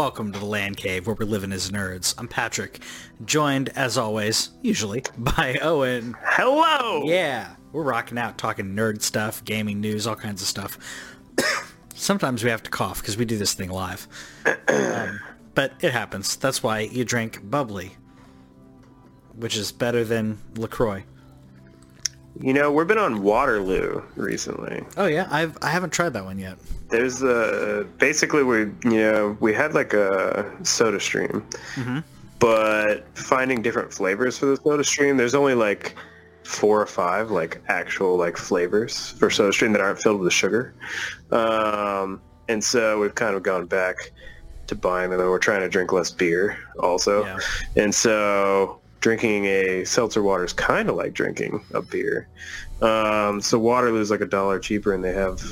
Welcome to the Land Cave where we're living as nerds. I'm Patrick, joined as always, usually, by Owen. Hello! Yeah, we're rocking out talking nerd stuff, gaming news, all kinds of stuff. Sometimes we have to cough because we do this thing live. Um, but it happens. That's why you drink bubbly, which is better than LaCroix. You know, we've been on Waterloo recently. Oh yeah, I've I haven't tried that one yet. There's a basically we you know we had like a Soda Stream, but finding different flavors for the Soda Stream. There's only like four or five like actual like flavors for Soda Stream that aren't filled with sugar, um, and so we've kind of gone back to buying them. and We're trying to drink less beer also, Yeah. and so drinking a seltzer water is kind of like drinking a beer. Um, so Waterloo's like a dollar cheaper, and they have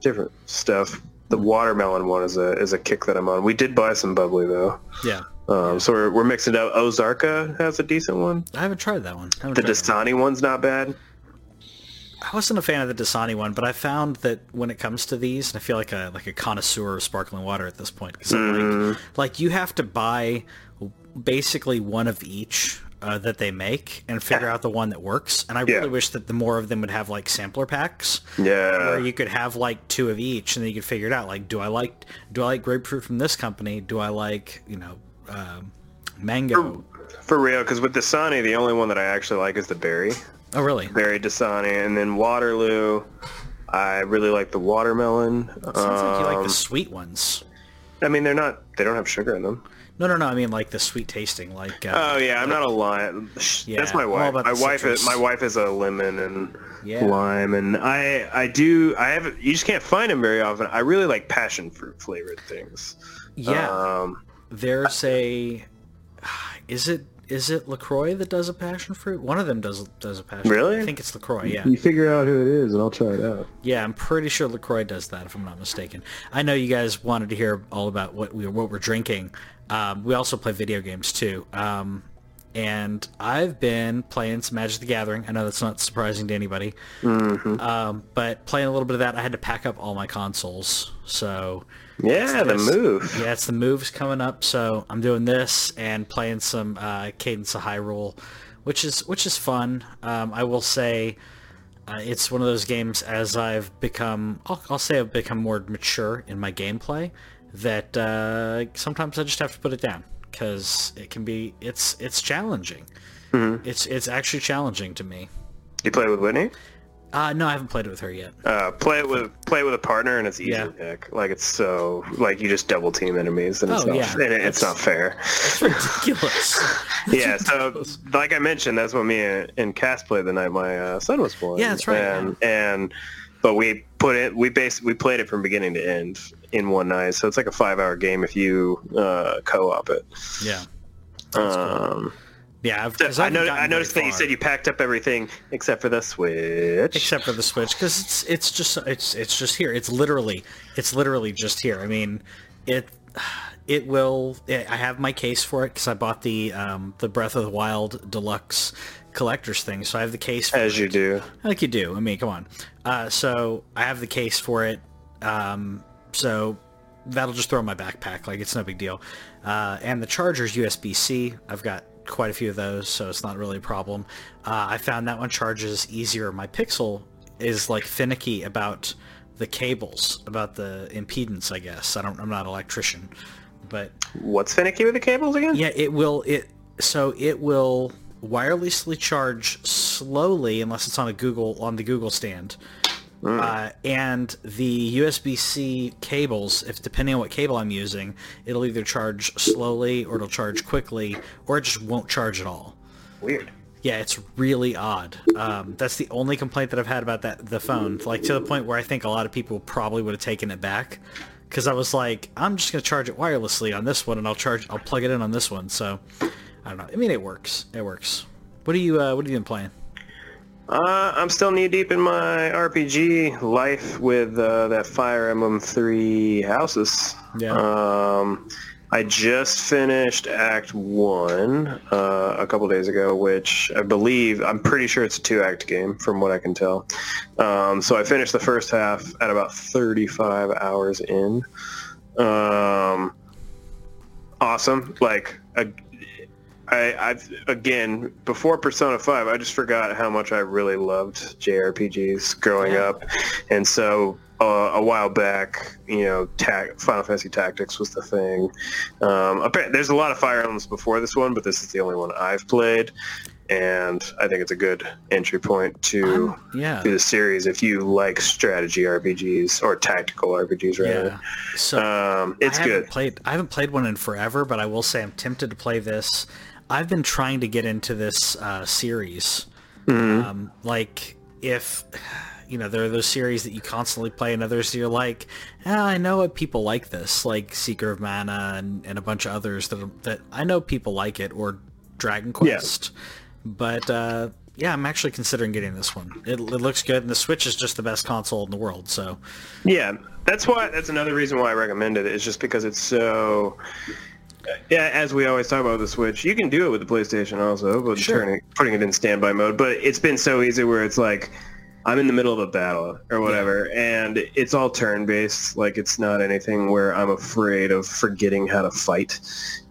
different stuff. The watermelon one is a is a kick that I'm on. We did buy some bubbly though, Yeah, um, so we're, we're mixing up. Ozarka has a decent one. I haven't tried that one. The that one. Dasani one's not bad. I wasn't a fan of the Dasani one, but I found that when it comes to these, and I feel like a like a connoisseur of sparkling water at this point, because Mm. like, like you have to buy basically one of each uh, that they make and figure out the one that works. And I Yeah. really wish that the more of them would have like sampler packs, Yeah. where you could have like two of each, and then you could figure it out. Like, do I like do I like grapefruit from this company? Do I like you know um, mango? For real, because with Dasani, the only one that I actually like is the berry. Oh, really? Berry Dasani. And then Waterloo, I really like the watermelon. Sounds like you like Um, the sweet ones. I mean, they're not, they don't have sugar in them. No, no, no. I mean like the sweet tasting, like. Uh, Oh yeah, I'm not a lime. Yeah, That's my wife. My the wife is my wife is a lemon and Yeah. lime, and I I do I have you just can't find them very often. I really like passion fruit flavored things. yeah. Um, There's a. Is it is it Lacroix that does a passion fruit? One of them does does a passion. Really? fruit. I think it's Lacroix. Yeah, You figure out who it is, and I'll try it out. yeah. I'm pretty sure Lacroix does that, if I'm not mistaken. I know you guys wanted to hear all about what we what we're drinking. Um, we also play video games too. Um, and I've been playing some Magic the Gathering. I know that's not surprising to anybody. Um, but playing a little bit of that, I had to pack up all my consoles. So yeah, the move. Yeah, it's the moves coming up, so I'm doing this and playing some uh, Cadence of Hyrule, which is which is fun. Um, I will say uh, it's one of those games as I've become, I'll, I'll say I've become more mature in my gameplay. That uh, sometimes I just have to put it down because it can be it's it's challenging. It's it's actually challenging to me. You play with Whitney? Uh, no, I haven't played it with her yet. Uh, play it with play it with a partner, and it's easy Yeah. to pick. Like it's so like you just double team enemies, and it's Oh, not yeah. and it- it's not fair. It's ridiculous. yeah, so like I mentioned, that's what me and, and Cass played the night my uh, son was born. Yeah, that's right, And and but we put it, we basically we played it from beginning to end in one night. So it's like a five hour game if you uh, co-op it. yeah, Um, yeah. I've, 'cause I, haven't know, gotten I noticed that very you said you packed up everything except for the Switch. except for the switch because it's it's just it's it's just here it's literally it's literally just here i mean it it will i have my case for it because i bought the um the breath of the wild deluxe collector's thing so i have the case for as it. you do. like you do i mean come on uh so i have the case for it um so that'll just throw in my backpack like it's no big deal uh and the charger's usb-c i've got quite a few of those so it's not really a problem uh, i found that one charges easier my pixel is like finicky about the cables about the impedance i guess i don't i'm not an electrician but What's finicky with the cables again? yeah, it will. It so it will wirelessly charge slowly unless it's on a Google on the Google stand. Uh, and the USB-C cables, if depending on what cable I'm using, it'll either charge slowly or it'll charge quickly, or it just won't charge at all. Weird. Yeah, it's really odd. Um, that's the only complaint that I've had about that the phone. Like to the point where I think a lot of people probably would have taken it back because I was like, I'm just gonna charge it wirelessly on this one, and I'll charge, I'll plug it in on this one. So I don't know. I mean, it works. It works. What are you? Uh, what have you been playing? Uh, I'm still knee deep in my RPG life with uh, that Fire Emblem Three Houses. Yeah. Um, I just finished Act One uh, a couple days ago, which I believe I'm pretty sure it's a two-act game, from what I can tell. Um, so I finished the first half at about 35 hours in. Um, awesome. Like, a, I, I've again before Persona Five, I just forgot how much I really loved JRPGs growing Yeah. up, and so uh, a while back, you know, ta- Final Fantasy Tactics was the thing. Um, there's a lot of Fire Emblems before this one, but this is the only one I've played, and I think it's a good entry point to I'm- yeah. to the series if you like strategy RPGs or tactical RPGs rather. Yeah. So Um, it's I good. Played, I haven't played one in forever, but I will say I'm tempted to play this. I've been trying to get into this uh, series. Mm-hmm. Um, like if you know there are those series that you constantly play, and others you're like, "Ah, I know what people like this, like Secret of Mana and, and a bunch of others that that I know people like it, or Dragon Quest. But uh, yeah, I'm actually considering getting this one. It, it looks good, and the Switch is just the best console in the world. So Yeah, that's why. That's another reason why I recommend it. Is just because it's so. Yeah, as we always talk about with the Switch, you can do it with the PlayStation also, but Sure. turning, putting it in standby mode. But it's been so easy where it's like, I'm in the middle of a battle or whatever, and it's all turn-based. Like it's not anything where I'm afraid of forgetting how to fight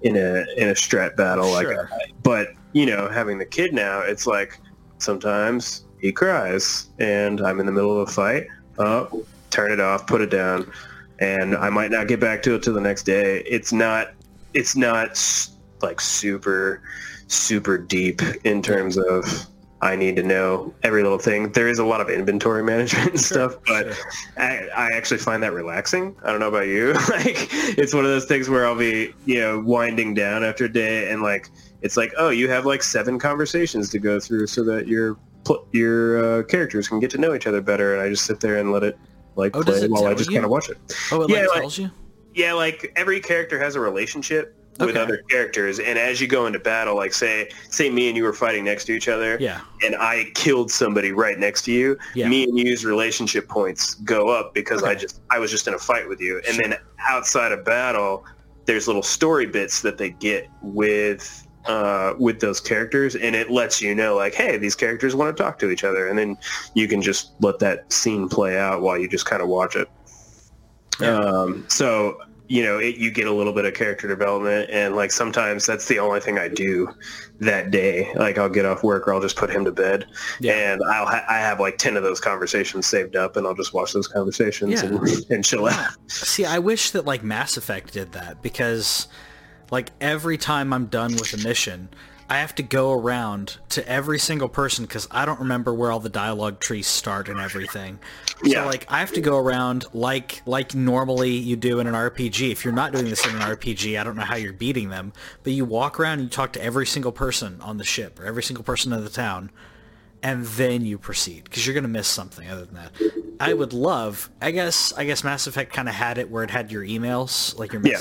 in a in a strat battle. Sure. Like, but you know, having the kid now, it's like sometimes he cries, and I'm in the middle of a fight. Oh, turn it off, put it down, and I might not get back to it till the next day. It's not, it's not like super, super deep in terms of I need to know every little thing. There is a lot of inventory management and stuff, but sure. I, I actually find that relaxing. I don't know about you. like, it's one of those things where I'll be, you know, winding down after a day, and like, it's like, oh, you have like seven conversations to go through so that your your uh, characters can get to know each other better, and I just sit there and let it like Oh, play while I just kind of watch it. oh, it Yeah, like- tells you. Yeah, like every character has a relationship with Okay. other characters, and as you go into battle, like say say me and you were fighting next to each other, Yeah. and I killed somebody right next to you, Yeah. me and you's relationship points go up because I just I was just in a fight with you. And Sure. then outside of battle, there's little story bits that they get with uh, with those characters, and it lets you know like, hey, these characters want to talk to each other, and then you can just let that scene play out while you just kind of watch it. Yeah. Um, so you know, it, you get a little bit of character development, and like sometimes that's the only thing I do that day. Like I'll get off work, or I'll just put him to bed, Yeah. and I'll ha- I have like ten of those conversations saved up, and I'll just watch those conversations Yeah. and, and chill out. See, I wish that like Mass Effect did that because like every time I'm done with a mission, I have to go around to every single person because I don't remember where all the dialogue trees start and everything. Yeah. So like I have to go around like like normally you do in an RPG. If you're not doing this in an RPG, I don't know how you're beating them, but you walk around and you talk to every single person on the ship or every single person in the town and then you proceed because you're going to miss something other than that. I would love, I guess, I guess Mass Effect kind of had it where it had your emails, like your Yeah.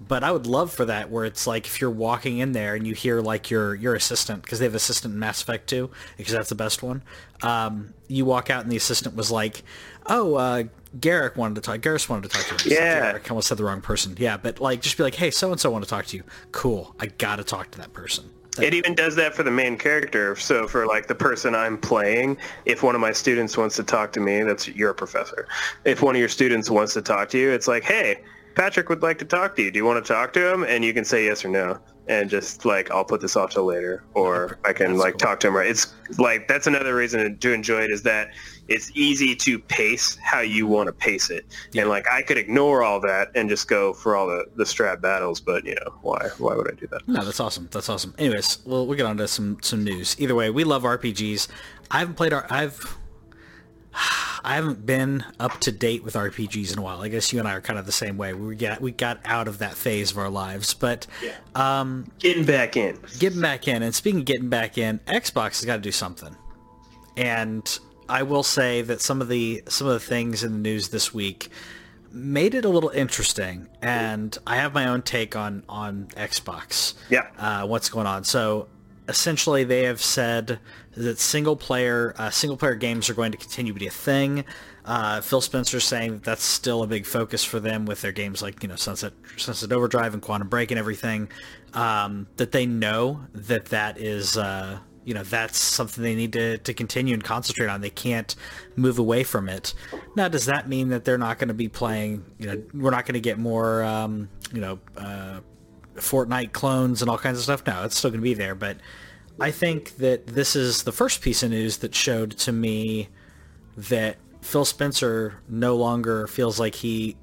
But I would love for that where it's like if you're walking in there and you hear like your your assistant because they have assistant in Mass Effect too because that's the best one. Um, you walk out and the assistant was like, "Oh, uh, Garrick wanted to talk. Garrus wanted to talk to you." Yeah. Garrick. I almost said the wrong person. Yeah, but like just be like, "Hey, so and so want to talk to you." Cool. I gotta talk to that person. It even does that for the main character. So for like the person I'm playing, if one of my students wants to talk to me, that's you're a professor. If one of your students wants to talk to you, it's like, hey, Patrick would like to talk to you. Do you want to talk to him? And you can say yes or no. And just like I'll put this off till later, or I can That's like cool. talk to him. Right? It's like that's another reason to enjoy it is that it's easy to pace how you want to pace it. Yeah. And like I could ignore all that and just go for all the the strat battles, but you know why? Why would I do that? No, that's awesome. That's awesome. Anyways, we'll we'll get on to some some news. Either way, we love RPGs. I haven't played our I've I haven't been up to date with RPGs in a while. I guess you and I are kind of the same way. We got we got out of that phase of our lives, but um, Getting back in. getting back in. And speaking of getting back in, Xbox has got to do something. And I will say that some of the some of the things in the news this week made it a little interesting. And I have my own take on on Xbox Yeah. uh, what's going on. So essentially, they have said that single player uh, single player games are going to continue to be a thing. Uh, Phil Spencer's saying that that's still a big focus for them with their games like you know Sunset Sunset Overdrive and Quantum Break and everything. Um, that they know that that is. Uh, you know that's something they need to, to continue and concentrate on. They can't move away from it. Now, does that mean that they're not going to be playing? You know, we're not going to get more. Um, you know, uh, Fortnite clones and all kinds of stuff. No, it's still going to be there, but I think that this is the first piece of news that showed to me that Phil Spencer no longer feels like he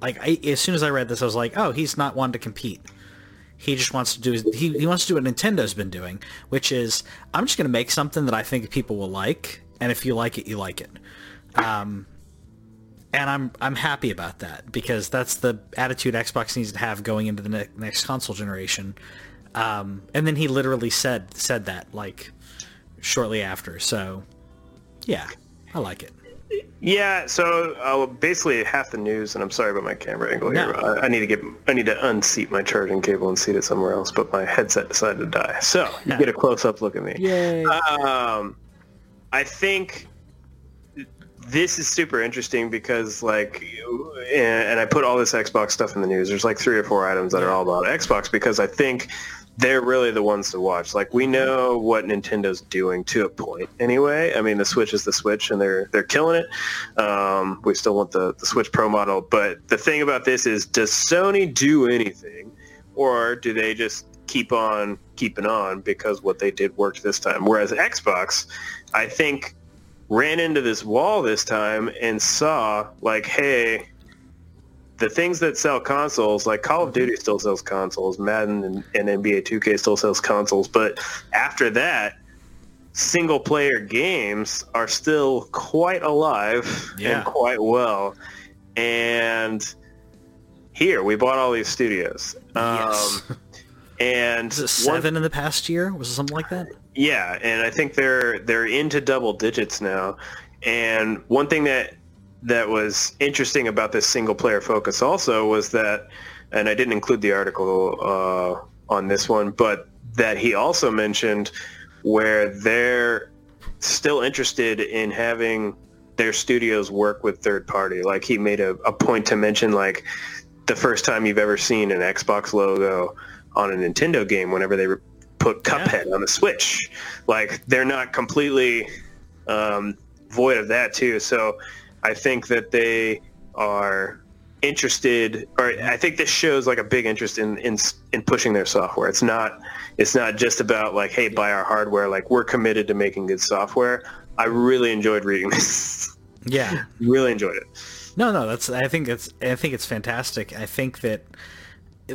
like I, as soon as I read this I was like, "Oh, he's not one to compete." He just wants to do he, he wants to do what Nintendo's been doing, which is I'm just going to make something that I think people will like, and if you like it, you like it. Um, and I'm I'm happy about that because that's the attitude Xbox needs to have going into the ne- next console generation. Um, and then he literally said said that like shortly after. So yeah, I like it. Yeah, so uh, basically half the news, and I'm sorry about my camera angle here. No. I, I, need to get, I need to unseat my charging cable and seat it somewhere else, but my headset decided to die. So you get a close up look at me. Yay! Um, I think this is super interesting because like and I put all this Xbox stuff in the news. There's like three or four items that are all about Xbox because I think they're really the ones to watch. Like we know what Nintendo's doing to a point anyway. I mean, the Switch is the Switch, and they're they're killing it. Um, we still want the the Switch Pro model, but the thing about this is, does Sony do anything, or do they just keep on keeping on because what they did worked this time? Whereas Xbox, I think ran into this wall this time and saw like, hey, the things that sell consoles, like Call of Duty still sells consoles, Madden and, and NBA 2K still sells consoles, but after that, single player games are still quite alive yeah. and quite well. And here we bought all these studios. Yes. Um, and seven one, in the past year was it something like that? Yeah, and I think they're they're into double digits now. And one thing that that was interesting about this single player focus also was that, and I didn't include the article uh, on this one, but that he also mentioned where they're still interested in having their studios work with third party. Like he made a, a point to mention like the first time you've ever seen an Xbox logo on a Nintendo game whenever they put Cuphead yeah. on the Switch. Like they're not completely um, void of that too. So I think that they are interested, or I think this shows like a big interest in in in pushing their software. It's not it's not just about like, hey, buy our hardware. Like we're committed to making good software. I really enjoyed reading this. Yeah, really enjoyed it. No, no, that's. I think it's. I think it's fantastic. I think that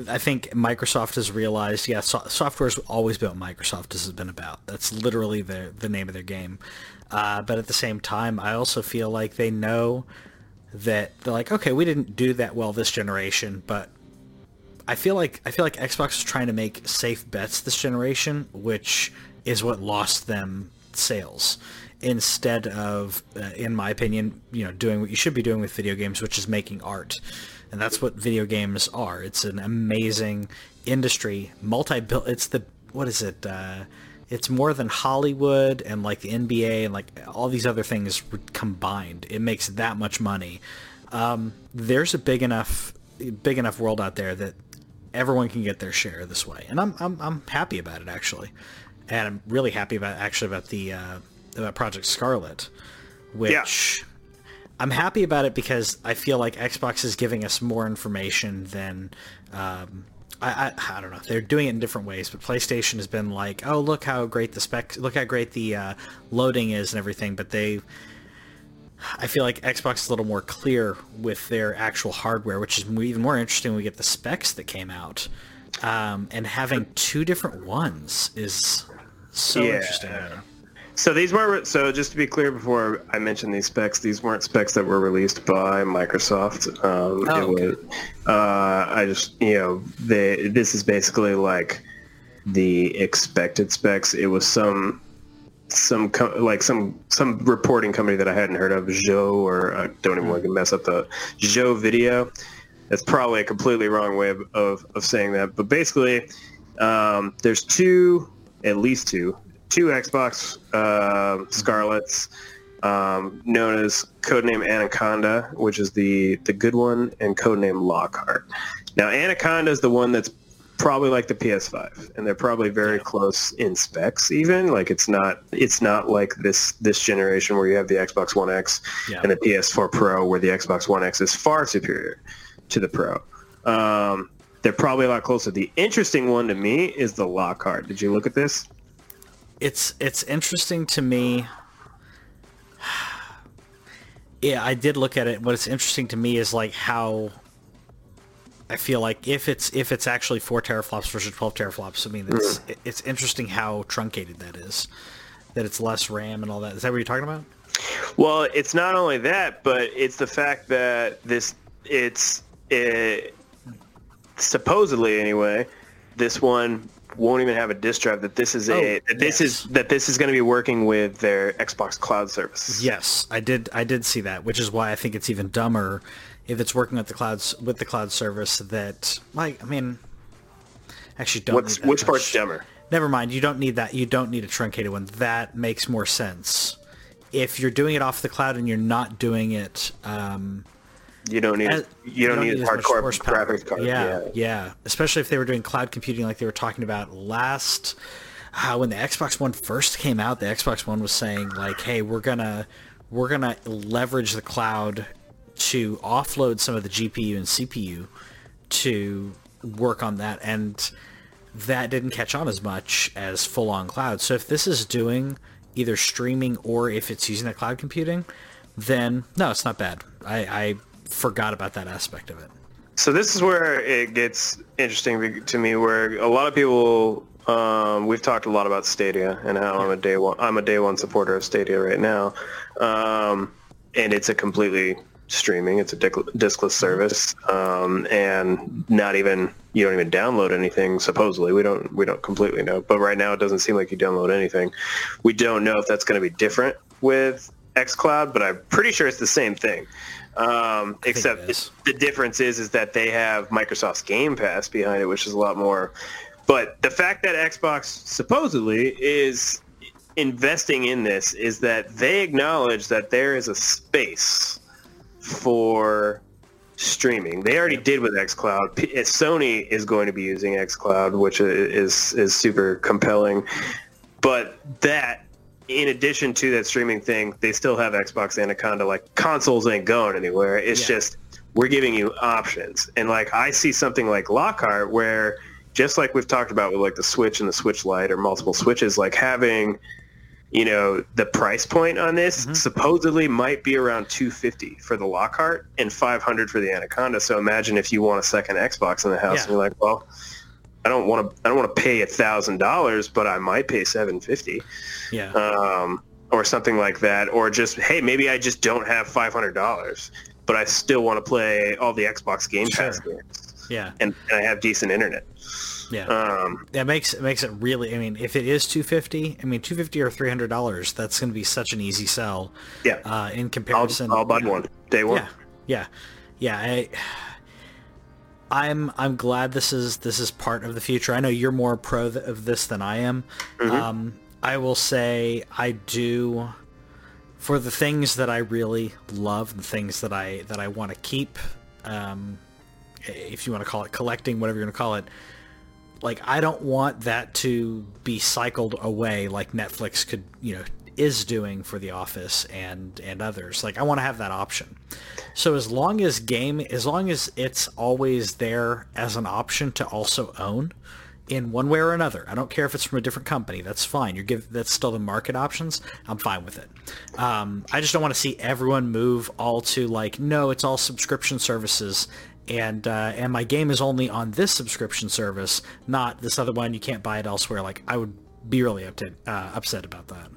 I think Microsoft has realized, yeah, so- software's always been what Microsoft has been about. That's literally the the name of their game. Uh, but at the same time, I also feel like they know that they're like, okay, we didn't do that well this generation, but I feel like I feel like Xbox is trying to make safe bets this generation, which is what lost them sales. Instead of, uh, in my opinion, you know, doing what you should be doing with video games, which is making art and that's what video games are. It's an amazing industry, multi. It's the what is it? Uh, it's more than Hollywood and like the NBA and like all these other things combined. It makes that much money. Um, there's a big enough big enough world out there that everyone can get their share this way, and I'm I'm, I'm happy about it actually, and I'm really happy about actually about the uh, about Project Scarlet, which. Yeah I'm happy about it because I feel like Xbox is giving us more information than um, I, I, I don't know. They're doing it in different ways, but PlayStation has been like, oh look how great the spec, look how great the uh, loading is and everything. But they, I feel like Xbox is a little more clear with their actual hardware, which is even more interesting when we get the specs that came out. Um, and having two different ones is so yeah. interesting. So these weren't. So just to be clear, before I mentioned these specs, these weren't specs that were released by Microsoft. Um, oh, okay. Was, uh, I just you know they. This is basically like the expected specs. It was some some like some some reporting company that I hadn't heard of, Joe, or I don't even want to mess up the Joe Video. That's probably a completely wrong way of, of, of saying that, but basically, um, there's two, at least two two Xbox uh, Scarlets, um, known as codename Anaconda, which is the the good one, and codename Lockhart. Now, Anaconda is the one that's probably like the PS5, and they're probably very close in specs. Even like it's not it's not like this this generation where you have the Xbox One X yeah. and the PS4 Pro, where the Xbox One X is far superior to the Pro. Um, they're probably a lot closer. The interesting one to me is the Lockhart. Did you look at this? It's it's interesting to me. Yeah, I did look at it. What's interesting to me is like how I feel like if it's if it's actually four teraflops versus twelve teraflops, I mean it's mm. it's interesting how truncated that is. That it's less RAM and all that. Is that what you're talking about? Well, it's not only that, but it's the fact that this it's it, supposedly anyway, this one won't even have a disk drive. That this is a oh, that this yes. is that this is going to be working with their Xbox Cloud service. Yes, I did I did see that, which is why I think it's even dumber if it's working with the clouds with the cloud service. That like I mean, actually don't. What's, which much. part's dumber? Never mind. You don't need that. You don't need a truncated one. That makes more sense. If you're doing it off the cloud and you're not doing it. Um, you don't need as, you, don't, you don't need, need hardcore graphics card. Yeah, yeah, yeah, Especially if they were doing cloud computing like they were talking about last. Uh, when the Xbox One first came out, the Xbox One was saying like, "Hey, we're gonna we're gonna leverage the cloud to offload some of the GPU and CPU to work on that," and that didn't catch on as much as full-on cloud. So if this is doing either streaming or if it's using the cloud computing, then no, it's not bad. I, I forgot about that aspect of it. So this is where it gets interesting to me, where a lot of people um, we've talked a lot about Stadia and how I'm a day one I'm a day one supporter of Stadia right now, um, and it's a completely streaming. It's a diskless service, um, and not even you don't even download anything. Supposedly, we don't we don't completely know, but right now it doesn't seem like you download anything. We don't know if that's going to be different with xCloud, but I'm pretty sure it's the same thing. Um, except the difference is is that they have Microsoft's Game Pass behind it, which is a lot more. But the fact that Xbox supposedly is investing in this is that they acknowledge that there is a space for streaming. They already did with xCloud. Sony is going to be using xCloud, which is is super compelling. But that in addition to that streaming thing, they still have Xbox Anaconda. Like consoles ain't going anywhere. It's yeah. just we're giving you options. And like I see something like Lockhart where just like we've talked about with like the Switch and the Switch Lite or multiple Switches, like having you know the price point on this mm-hmm. supposedly might be around 250 for the Lockhart and 500 for the Anaconda. So imagine if you want a second Xbox in the house yeah. and you're like, well, I don't want to I don't want to pay a thousand dollars, but I might pay seven fifty. Yeah. Um, or something like that, or just hey, maybe I just don't have five hundred dollars, but I still want to play all the Xbox Game Pass games. Yeah. And, and, I have decent internet. Yeah. Um, that makes it makes it really. I mean, if it is two fifty, I mean, two fifty or three hundred dollars, that's going to be such an easy sell. Yeah. Uh, in comparison, I'll, I'll buy one day one. Yeah. Yeah. Yeah. I, I'm I'm glad this is this is part of the future. I know you're more pro th- of this than I am. Mm-hmm. Um, I will say I do for the things that I really love, the things that I that I want to keep. Um, if you want to call it collecting, whatever you're going to call it. Like I don't want that to be cycled away like Netflix could, you know, is doing for The Office and and others. Like I want to have that option. So as long as game, as long as it's always there as an option to also own in one way or another. I don't care if it's from a different company. That's fine. You're give that's still the market options. I'm fine with it. Um, I just don't want to see everyone move all to like no, it's all subscription services and uh, and my game is only on this subscription service, not this other one. You can't buy it elsewhere. Like I would be really upset, uh, upset about that.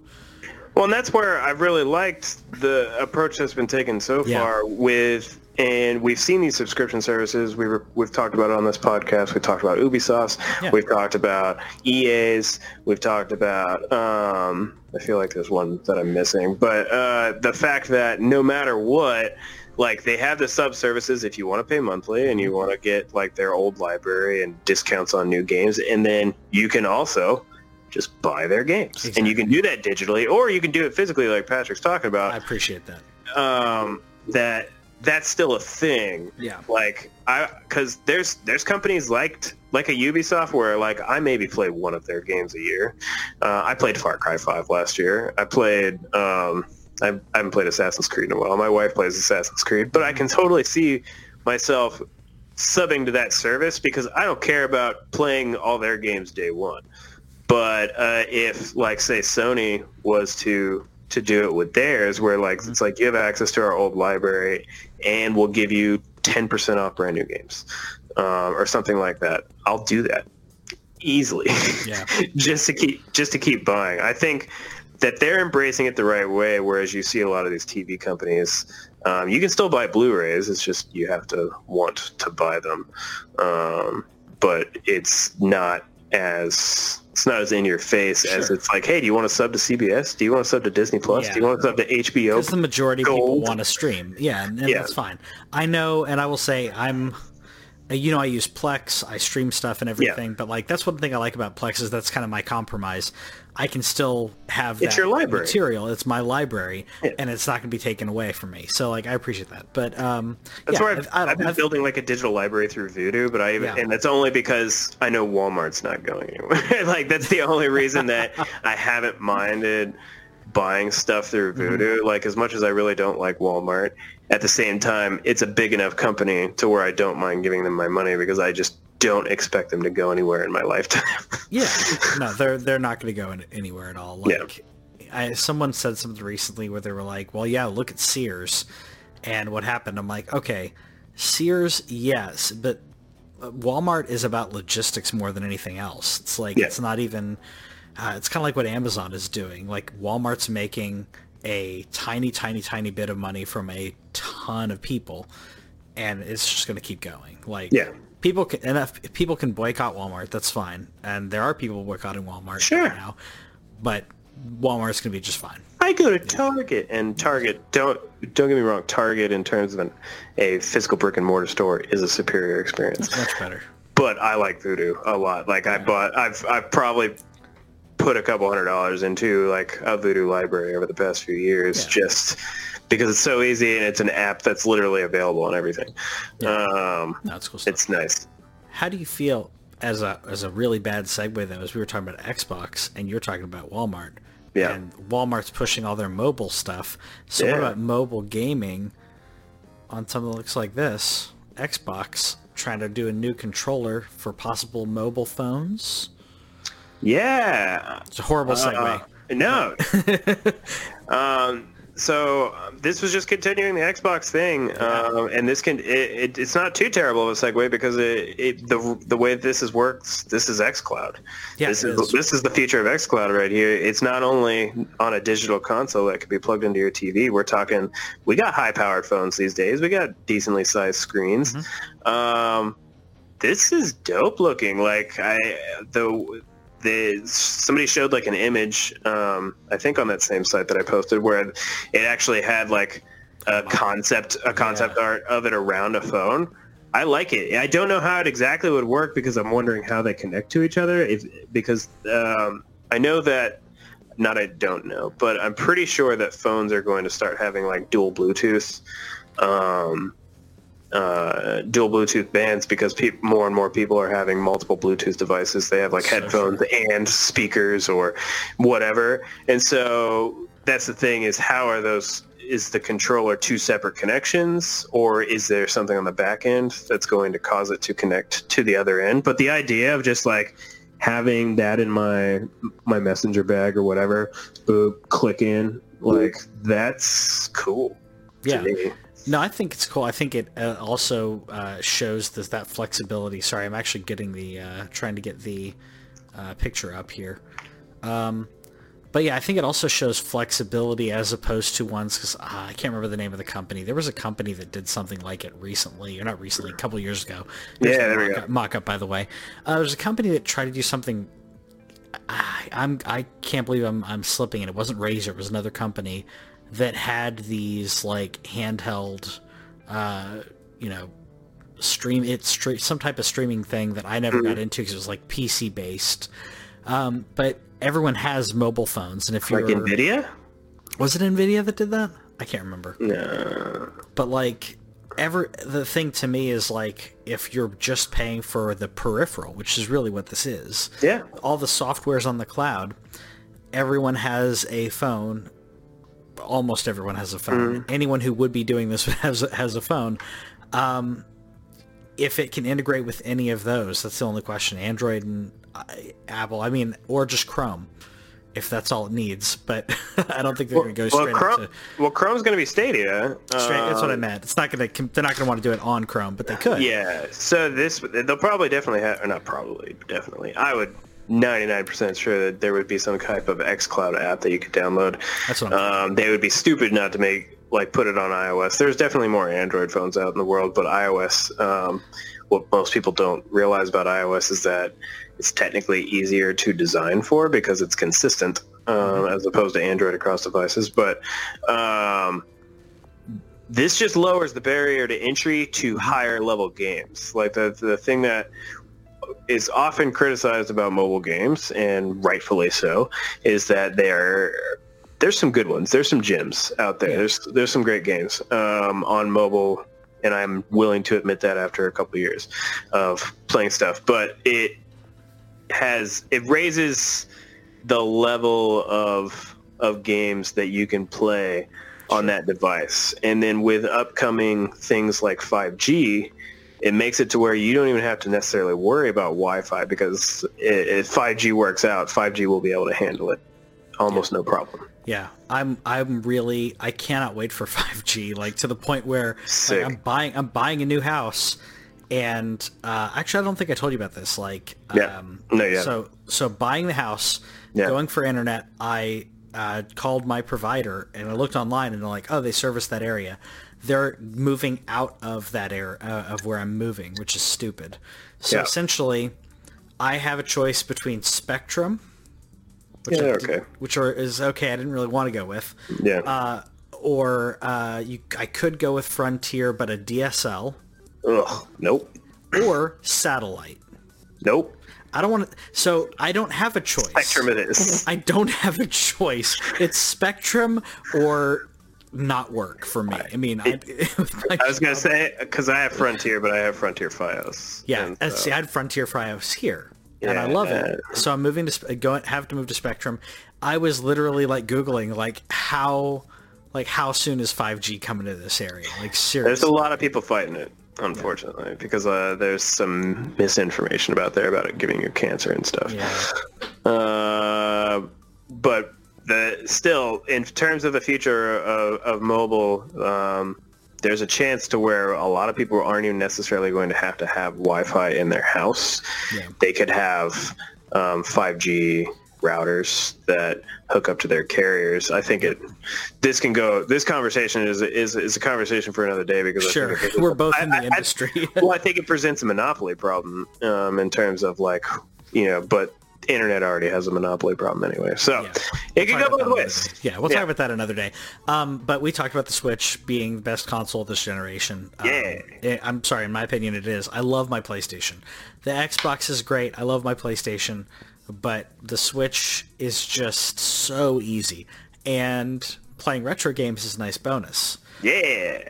Well, and that's where I've really liked the approach that's been taken so yeah. far with and we've seen these subscription services. We were, we've talked about it on this podcast. We've talked about Ubisoft. Yeah. We've talked about EA's. We've talked about. Um, I feel like there's one that I'm missing, but uh, the fact that no matter what, like they have the sub services if you want to pay monthly and you want to get like their old library and discounts on new games, and then you can also just buy their games. Exactly. And you can do that digitally, or you can do it physically, like Patrick's talking about. I appreciate that. Um, that that's still a thing. Yeah. Like I, because there's there's companies like like a Ubisoft where like I maybe play one of their games a year. Uh, I played Far Cry Five last year. I played. Um, I, I haven't played Assassin's Creed in a while. My wife plays Assassin's Creed, but I can totally see myself subbing to that service because I don't care about playing all their games day one. But uh, if, like, say, Sony was to to do it with theirs, where like it's like you have access to our old library, and we'll give you ten percent off brand new games, um, or something like that. I'll do that easily, Yeah. just to keep just to keep buying. I think that they're embracing it the right way, whereas you see a lot of these TV companies. Um, you can still buy Blu-rays. It's just you have to want to buy them, um, but it's not as it's not as in your face as it's like, hey, do you want to sub to CBS? Do you want to sub to Disney Plus? Yeah. Do you want to sub to HBO? Because the majority of people want to stream. Yeah, and, and Yeah. that's fine. I know, and I will say I'm, uh, you know, I use Plex, I stream stuff and everything, but like that's one thing I like about Plex is that's kind of my compromise. I can still have It's your library. material. It's my library, Yeah. and it's not going to be taken away from me. So like I appreciate that. But um, That's yeah, where I've, I don't- I've been I've- building like a digital library through Vudu, but I even, Yeah. and that's only because I know Walmart's not going anywhere. like that's the only reason that I haven't minded buying stuff through Mm-hmm. Vudu. Like as much as I really don't like Walmart, at the same time, it's a big enough company to where I don't mind giving them my money because I just don't expect them to go anywhere in my lifetime. Yeah, no, they're they're not going to go in, anywhere at all. Yeah. I, someone said something recently where they were like, "Well, yeah, look at Sears," and what happened? I'm like, okay, Sears, yes, but uh, Walmart is about logistics more than anything else. It's like Yeah. it's not even. Uh, it's kind of like what Amazon is doing. Like Walmart's making a tiny, tiny, tiny bit of money from a ton of people, and it's just going to keep going. Like Yeah. People can and if people can boycott Walmart, that's fine. And there are people boycotting Walmart Sure. right now, but Walmart's going to be just fine. I go to Target, and Target don't don't get me wrong. Target, in terms of an, a physical brick and mortar store, is a superior experience. Much better. but I like Vudu a lot. Like I bought, I've I've probably put a couple hundred dollars into like a Vudu library over the past few years, Yeah. just because it's so easy and it's an app that's literally available on everything. Um, No, it's cool it's nice. How do you feel as a as a really bad segue though? As we were talking about Xbox and you're talking about Walmart. Yeah. And Walmart's pushing all their mobile stuff. So what about mobile gaming on something that looks like this? Xbox trying to do a new controller for possible mobile phones. Yeah. It's a horrible segue. Uh, no. um, so um, this was just continuing the Xbox thing, um, and this can it, it, it's not too terrible of a segue because it, it the the way this is works, this is XCloud. Yeah, this is, is. this is the future of XCloud right here. It's not only on a digital console that can be plugged into your TV. We're talking we got high powered phones these days. We got decently sized screens. Mm-hmm. Um, this is dope looking. Like I the the somebody showed like an image um, I think on that same site that I posted where it actually had like a concept a concept Yeah. art of it around a phone. I like it. I don't know how it exactly would work because I'm wondering how they connect to each other. If because um, I know that not I don't know, but I'm pretty sure that phones are going to start having like dual Bluetooth. Um, uh, dual Bluetooth bands because peop more and more people are having multiple Bluetooth devices. They have like So headphones and speakers or whatever. And so that's the thing is how are those is the controller two separate connections or is there something on the back end that's going to cause it to connect to the other end? But the idea of just like having that in my my messenger bag or whatever, boop, click in, like that's cool. to Yeah. No, I think it's cool. I think it uh, also uh, shows this, that flexibility. Sorry, I'm actually getting the uh, trying to get the uh, picture up here. Um, but yeah, I think it also shows flexibility as opposed to ones because uh, I can't remember the name of the company. There was a company that did something like it recently, or not recently, a couple years ago. There's Yeah, there we go. mock-up, by the way. Uh, there's a company that tried to do something I, I'm I can't believe I'm I'm slipping and it wasn't Razer, it was another company that had these like handheld uh you know stream it's stre- some type of streaming thing that I never got into because it was like PC based. Um but everyone has mobile phones and if you're like Nvidia? was it Nvidia that did that? I can't remember. No. But like ever the thing to me is like if you're just paying for the peripheral, which is really what this is Yeah. all the software's on the cloud. Everyone has a phone. Almost everyone has a phone. Anyone who would be doing this has has a phone. Um, if it can integrate with any of those. That's the only question. Android and uh, Apple. I mean, or just Chrome, if that's all it needs. But I don't think they're going to go Well, straight Chrome, into well, Chrome's going to be Stadia. straight. that's what I Um, meant. It's not going to. They're not going to want to do it on Chrome, but they could. Yeah. So this, they'll probably definitely have, or not probably, definitely. I would 99% sure that there would be some type of xCloud app that you could download. That's what Um, they would be stupid not to make like put it on iOS. There's definitely more Android phones out in the world, but iOS. Um, what most people don't realize about iOS is that it's technically easier to design for because it's consistent um, as opposed to Android across devices. But um, this just lowers the barrier to entry to higher level games. Like the the thing that is often criticized about mobile games, and rightfully so, is that they are there's some good ones. There's some gems out there. Yeah. There's there's some great games um, on mobile, and I'm willing to admit that after a couple years of playing stuff. But it has it raises the level of of games that you can play on that device, and then with upcoming things like 5G. It makes it to where you don't even have to necessarily worry about Wi-Fi because if 5G works out, 5G will be able to handle it almost no problem. Yeah, I'm I'm really I cannot wait for 5G like to the point where like, I'm buying I'm buying a new house and uh, actually I don't think I told you about this like Yeah. um, No, haven't. so so buying the house Yeah. going for internet I uh, called my provider and I looked online and they're like oh they service that area they're moving out of that area uh, of where I'm moving which is stupid so Yeah. essentially I have a choice between Spectrum which Yeah, I okay. which are, is okay. I didn't really want to go with. Yeah. Uh, or uh, you, I could go with Frontier, but a DSL Ugh. Nope. or satellite. Nope. I don't want to. So I don't have a choice. Spectrum it is. I don't have a choice. It's Spectrum or not work for me. I mean, I, I was gonna say because I have Frontier, but I have Frontier FiOS. yeah. Uh, see, I had Frontier FiOS iOS here, and I Yeah. love it. So I'm moving to going have to move to Spectrum. I was literally like googling like how like how soon is 5G coming to this area? Like seriously, there's a lot of people fighting it, unfortunately, because uh, there's some misinformation about there about it giving you cancer and stuff. Yeah. Uh, but the still, in terms of the future of, of mobile, um, there's a chance to where a lot of people aren't even necessarily going to have to have Wi-Fi in their house. Yeah. They could have um, 5G routers that hook up to their carriers. I think it. This can go. This conversation is is is a conversation for another day because I Sure, we're both I- in the I- I- industry. well, I think it presents a monopoly problem um, in terms of like, you know, but internet already has a monopoly problem anyway. So Yeah. it can go both ways. Yeah, we'll Yeah. talk about that another day. Um, but we talked about the Switch being the best console of this generation. Um, Yeah. it- I'm sorry, in my opinion, it is. I love my PlayStation. The Xbox is great. I love my PlayStation, but the Switch is just so easy, and playing retro games is a nice bonus. Yeah.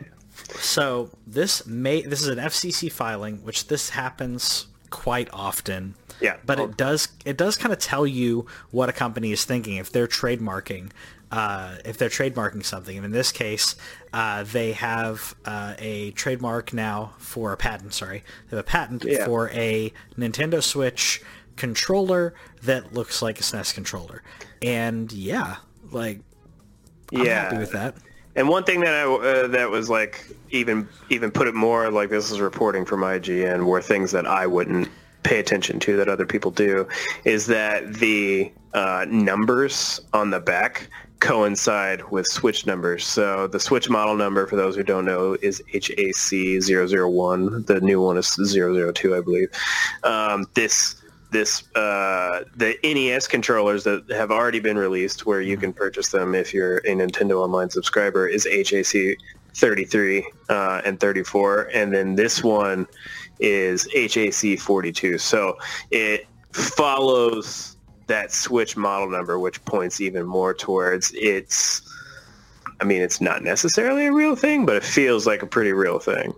So this may this is an FCC filing, which this happens quite often. Yeah. But it does it does kind of tell you what a company is thinking if they're trademarking uh, if they're trademarking something. And in this case, uh, they have uh, a trademark now for a patent. Sorry, they have a patent Yeah. for a Nintendo Switch controller that looks like a SNES controller. And yeah, like I'm yeah. happy with that. And one thing that I, uh, that was like even even put it more like this is reporting from IGN were things that I wouldn't pay attention to that other people do is that the uh, numbers on the back coincide with Switch numbers. So the Switch model number, for those who don't know, is HAC001. The new one is 002, I believe. Um, this this uh, the NES controllers that have already been released, where you can purchase them if you're a Nintendo Online subscriber, is HAC 33 uh, and 34, and then this one is HAC 42. So it follows that Switch model number, which points even more towards it's. I mean, it's not necessarily a real thing, but it feels like a pretty real thing.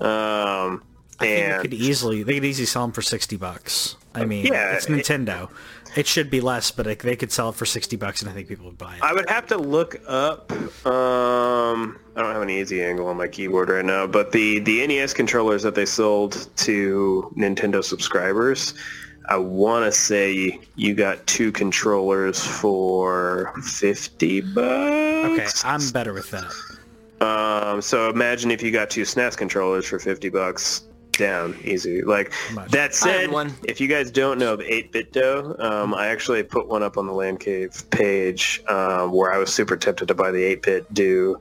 Um, I think and it could easily they could easily sell them for sixty bucks. I mean, Yeah, it's Nintendo. It should be less, but they could sell it for sixty bucks, and I think people would buy it. I would have to look up. Um, I don't have an easy angle on my keyboard right now, but the the NES controllers that they sold to Nintendo subscribers, I want to say you got two controllers for fifty bucks. okay. I'm better with that. Um, so imagine if you got two SNES controllers for fifty bucks. Down easy. Like Much. that said, one. if you guys don't know of 8-bit dough, um, I actually put one up on the Land Cave page um, where I was super tempted to buy the 8-bit do.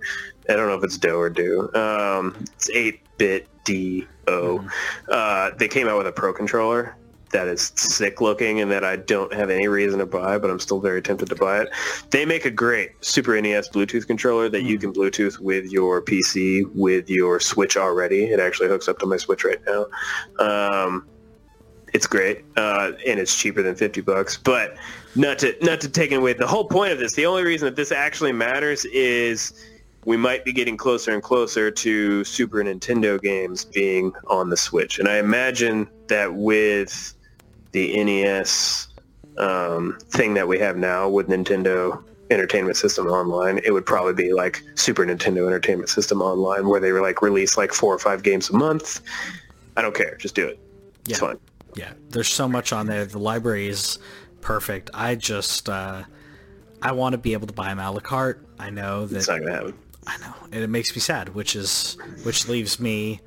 I don't know if it's dough or do. Um, it's 8-bit D O. Uh, they came out with a Pro controller that is sick looking and that I don't have any reason to buy, but I'm still very tempted to buy it. They make a great Super NES Bluetooth controller that you can Bluetooth with your PC with your Switch already. It actually hooks up to my Switch right now. Um, it's great, uh, and it's cheaper than fifty bucks. But not to not to take away the whole point of this. The only reason that this actually matters is we might be getting closer and closer to Super Nintendo games being on the Switch, and I imagine that with the NES um, thing that we have now with Nintendo Entertainment System Online, it would probably be like Super Nintendo Entertainment System Online, where they were like release like four or five games a month. I don't care, just do it. Yeah. It's fine. Yeah, there's so much on there. The library is perfect. I just uh, I want to be able to buy them a la carte. I know that It's not gonna happen. I know, and it makes me sad, which is which leaves me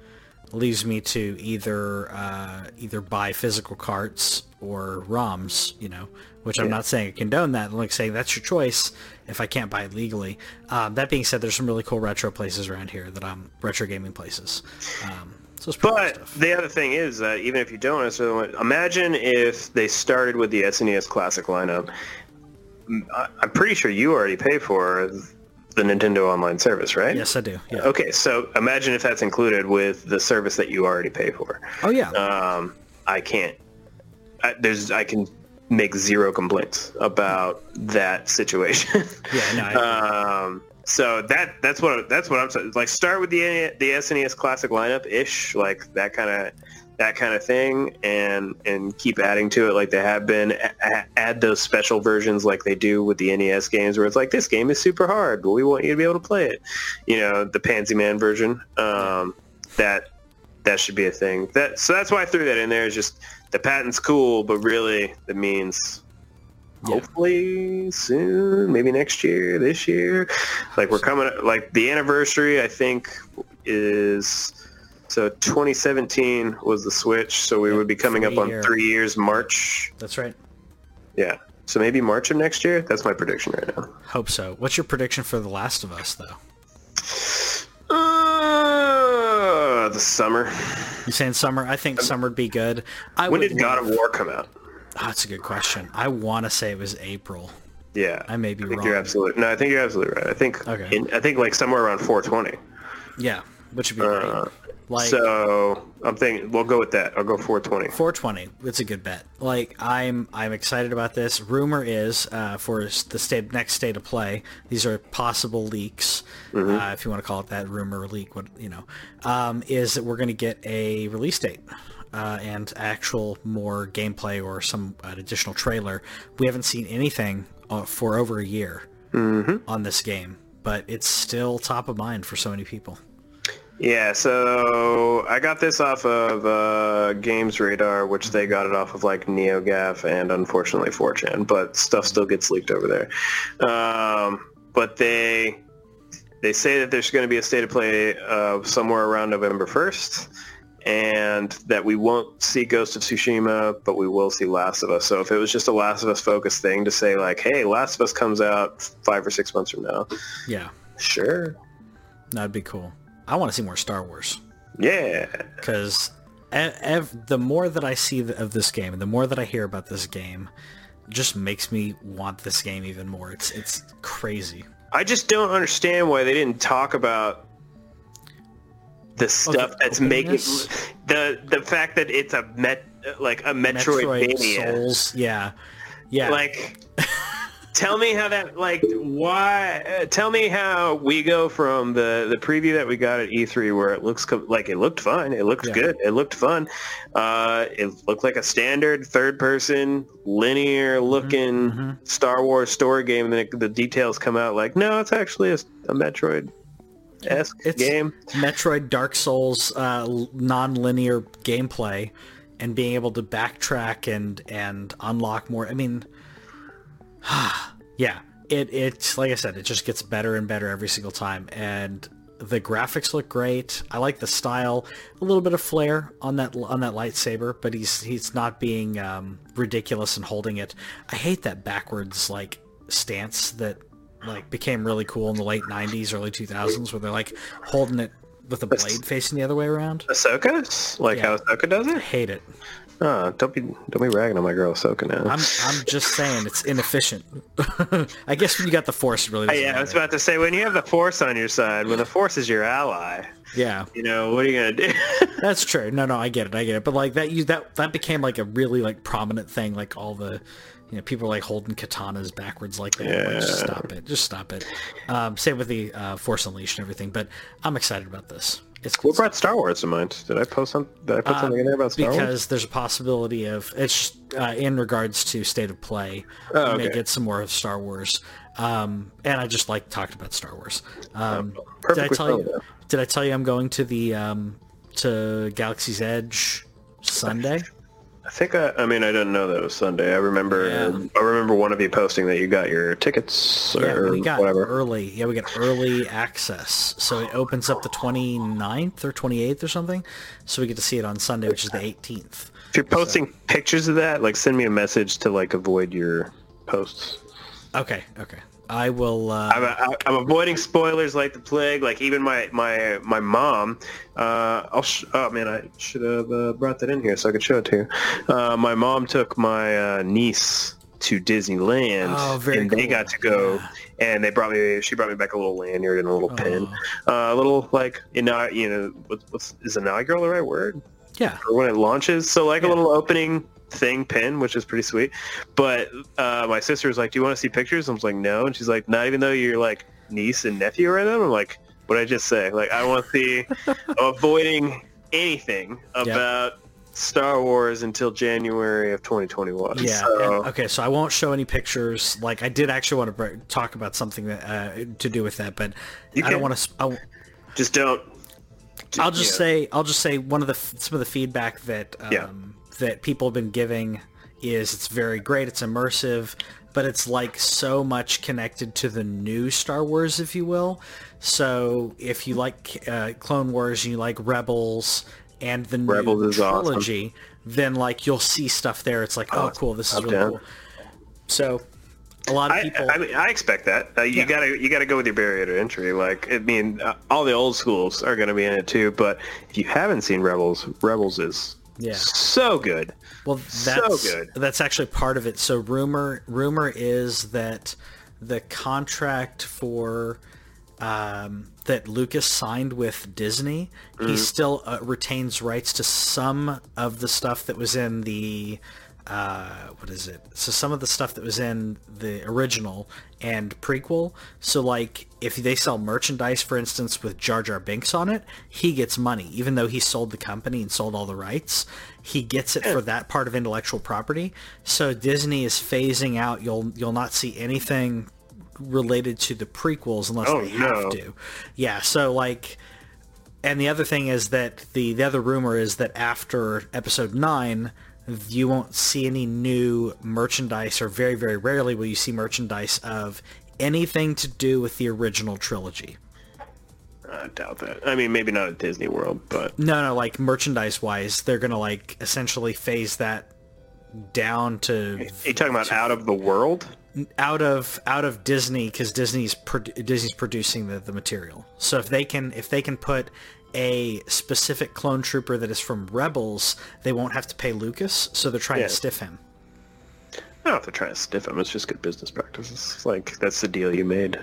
leaves me to either uh, either buy physical carts or ROMs, you know, which I'm not saying I condone that. I'm like saying that's your choice if I can't buy it legally. Um, that being said, there's some really cool retro places around here that I'm retro gaming places. Um, so it's pretty cool But stuff. the other thing is that even if you don't necessarily want, imagine if they started with the SNES Classic lineup. I'm pretty sure you already pay for the Nintendo Online service, right? Yes, I do. Yeah. Okay, so imagine if that's included with the service that you already pay for. Oh yeah. Um, I can't. I, there's I can make zero complaints about that situation. yeah. No. I, Um, so that that's what that's what I'm saying. Like start with the the SNES Classic lineup ish, like that kind of that kind of thing, and and keep adding to it like they have been. A- add those special versions like they do with the NES games, where it's like this game is super hard, but we want you to be able to play it. You know, the Pansy Man version. Um, that that should be a thing. That so that's why I threw that in there. Is just the patent's cool, but really that means Yeah. hopefully soon, maybe next year, this year. Like we're coming, like the anniversary, I think is so 2017 was the Switch, so we would be coming up on three-year. three years March. that's right. Yeah, so maybe March of next year. That's my prediction right now. Hope so. What's your prediction for The Last of Us, though? Uh, the summer. You saying summer? I think summer would be good. I When would did God of War come out? Oh, that's a good question. I want to say it was April. Yeah, I may be think wrong. You're absolutely no. I think you're absolutely right. I think Okay. in, I think like somewhere around 420. Yeah, which would be great. Like so I'm thinking we'll go with that. I'll go 420. 420. It's a good bet. Like I'm, I'm excited about this. Rumor is uh, for the state next state of play. These are possible leaks, uh, if you want to call it that. Rumor leak, what you know, um, is that we're going to get a release date. Uh, and actual more gameplay or some additional trailer. We haven't seen anything uh, for over a year on this game, but it's still top of mind for so many people. Yeah, so I got this off of uh, Games Radar, which they got it off of like NeoGaf and unfortunately 4chan, but stuff still gets leaked over there. Um, but they they say that there's going to be a state of play uh, somewhere around November 1st, and that we won't see Ghost of Tsushima, but we will see Last of Us. So if it was just a Last of Us focused thing to say like, hey, Last of Us comes out five or six months from now, Yeah, sure, that'd be cool. I want to see more Star Wars. yeah. because ev- the more that I see of this game and the more that I hear about this game, just makes me want this game even more. It's it's crazy. I just don't understand why they didn't talk about the oh, stuff the that's making the the fact that it's a met like a Metroid Metroidvania. Souls, yeah, yeah. Like tell me how that like why uh, tell me how we go from the the preview that we got at E3 where it looks co- like it looked fine it looked Yeah. good it looked fun uh it looked like a standard third person linear looking mhm. Star Wars story game and then it, the details come out like no it's actually a, a Metroid esque It's- game Metroid, Dark Souls, uh, non-linear gameplay, and being able to backtrack and and unlock more. I mean, yeah, it it's like I said, it just gets better and better every single time, and the graphics look great. I like the style, a little bit of flair on that on that lightsaber, but he's he's not being um, ridiculous and holding it. I hate that backwards like stance that like became really cool in the late 90s early 2000s where they're like holding it with the blade facing the other way around Ahsoka like Yeah. how Ahsoka does it. I hate it oh don't be don't be ragging on my girl Ahsoka now. I'm i'm just saying it's inefficient. I guess when you got the force really doesn't yeah I was about to say when you have the Force on your side when the Force is your ally yeah. you know what are you gonna do? That's true. No no i get it i get it. But like that you that that became like a really like prominent thing like all the you know people like holding katanas backwards like that Like, just Yeah. stop it just stop it. Um same with the uh force unleashed and everything but i'm excited about this it's What brought Star Wars to mind? Did I post some? Did I put something in there about Star Wars? because there's a possibility of it's uh, in regards to state of play. Oh, we may okay. get some more of Star Wars, um, and I just like talked about Star Wars. Um, did I tell you? that. Did I tell you I'm going to the um, to Galaxy's Edge Sunday? I think I. I mean, I didn't know that it was Sunday. I remember. Yeah. I remember one of you posting that you got your tickets Yeah, or we got whatever. early. Yeah, we got early access. So it opens up the 29th or 28th or something. So we get to see it on Sunday, which is the 18th. If you're posting pictures of that, like send me a message to like avoid your posts. Okay, okay. I will. Uh, I'm, I- I'm avoiding spoilers like the plague. Like even my my my mom. Uh, I'll sh- oh man, I should have uh, brought that in here so I could show it to you. Uh, my mom took my uh, niece to Disneyland, Oh, very and they got to go. And they brought me. She brought me back a little lanyard and a little pin, Oh. uh, a little like you know, you know, what's, what's is inaugural the right word? yeah. or when it launches. So like Yeah. a little opening thing pin, which is pretty sweet. But uh, my sister was like, "Do you want to see pictures?" I was like, "No," and she's like, "Not even though you're like niece and nephew right now." I'm like, "What did I just say?" Like, I want to see avoiding anything about Star Wars until January of 2021. Yeah. So, okay. So I won't show any pictures. Like I did actually want to br- talk about something that uh, to do with that, but You I don't want to. I, just don't. I'll just yeah. say. I'll just say one of the f- some of the feedback that um, Yeah. That people have been giving is it's very great. It's immersive, but it's like so much connected to the new Star Wars, if you will. So if you like uh, Clone Wars and you like Rebels and the new Rebels is awesome. trilogy, then like you'll see stuff there. It's like, oh, cool, this is I'm really down. cool. So a lot of I, people. I mean, I expect that. Uh, you Yeah. gotta, you gotta go with your barrier to entry. Like, I mean, uh, all the old schools are gonna be in it too. But if you haven't seen Rebels, Rebels is Yeah. so good. Well, So that's good. that's actually part of it. So rumor rumor is that the contract for um, that Lucas signed with Disney, Mm-hmm. he still uh, retains rights to some of the stuff that was in the uh, what is it? So some of the stuff that was in the original and prequel. So like if they sell merchandise, for instance, with Jar Jar Binks on it, he gets money, even though he sold the company and sold all the rights. He gets it for that part of intellectual property. So Disney is phasing out. You'll you'll not see anything related to the prequels unless Oh, they have no. to. Yeah. So like and the other thing is that the the other rumor is that after episode 9 you won't see any new merchandise or very very rarely will you see merchandise of anything to do with the original trilogy I doubt that. I mean, maybe not at Disney World, but no no like merchandise wise they're gonna like essentially phase that down to are you talking about out of the world? out of out of Disney because Disney's pro- Disney's producing the, the material. So if they can if they can put a specific clone trooper that is from Rebels, they won't have to pay Lucas. So they're trying Yeah. to stiff him. I don't know if they're trying to stiff them. It's just good business practices. Like that's the deal you made.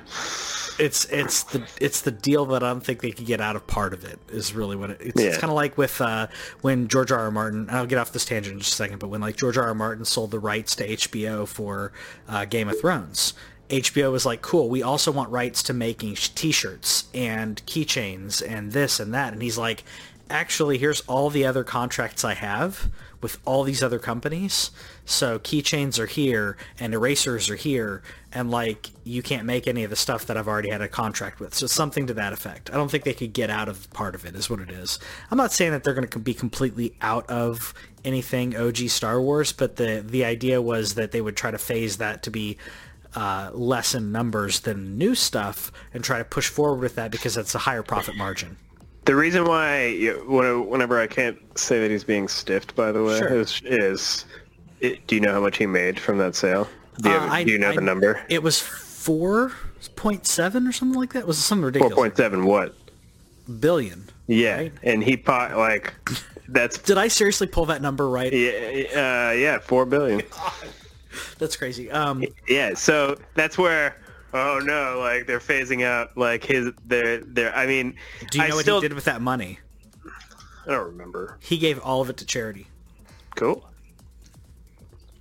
It's it's the it's the deal that I don't think they could get out of part of it is really what it, it's, it's kind of like with uh, when George R. R. Martin. and I'll get off this tangent in just a second, but when like George R. R. Martin sold the rights to HBO for uh, Game of Thrones, HBO was like, "Cool, we also want rights to making T-shirts and keychains and this and that," and he's like, "Actually, here's all the other contracts I have." with all these other companies. So keychains are here and erasers are here and like you can't make any of the stuff that I've already had a contract with. So something to that effect. I don't think they could get out of part of it is what it is. I'm not saying that they're going to be completely out of anything OG Star Wars, but the the idea was that they would try to phase that to be uh, less in numbers than new stuff and try to push forward with that because that's a higher profit margin. The reason why, whenever I can't say that he's being stiffed, by the way, Sure. is, is it, do you know how much he made from that sale? Do you, Uh, have- I- do you know I- the number? It was 4.7 or something like that. It was something Four ridiculous. point Four point seven What? billion. Yeah, Right. and he pot like that's Did I seriously pull that number right? yeah, uh, yeah, four billion. That's crazy. Um, Yeah, so that's where. Oh no! Like they're phasing out like his their their. I mean, do you I know what still he did with that money? I don't remember. He gave all of it to charity Cool.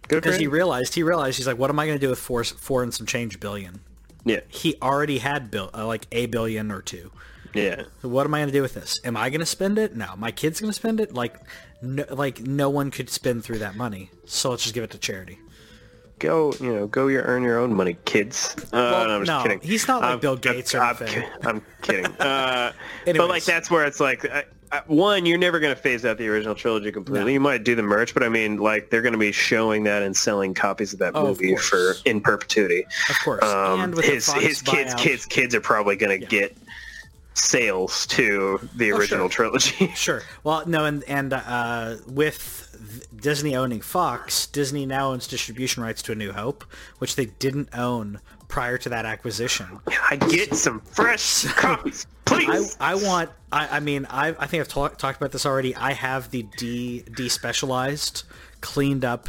Good because he realized he realized he's like, what am I going to do with four four and some change billion? Yeah, He already had bill uh, like a billion or two. yeah. So what am I going to do with this? Am I going to spend it? No. My kid's going to spend it. Like, no, like no one could spend through that money. So let's just give it to charity. Go, you know, go your earn your own money, kids. Uh, Well, no, I'm just no, kidding. he's not like I'm- Bill Gates or I'm, anything. ki- I'm kidding. Uh, but like that's where it's like, I, I, one, you're never going to phase out the original trilogy completely. No. You might do the merch, but I mean, like they're going to be showing that and selling copies of that Oh, movie course. for in perpetuity. Of course. Um, and with the his his kids, buyout- kids, kids are probably going to get sales to the Oh, original sure. trilogy. Sure. Well, no, and and uh, with Disney owning Fox, Disney now owns distribution rights to A New Hope, which they didn't own prior to that acquisition. I get some fresh copies, I, please. I want. I, I mean, I I think I've talked talked about this already. I have the de despecialized, cleaned up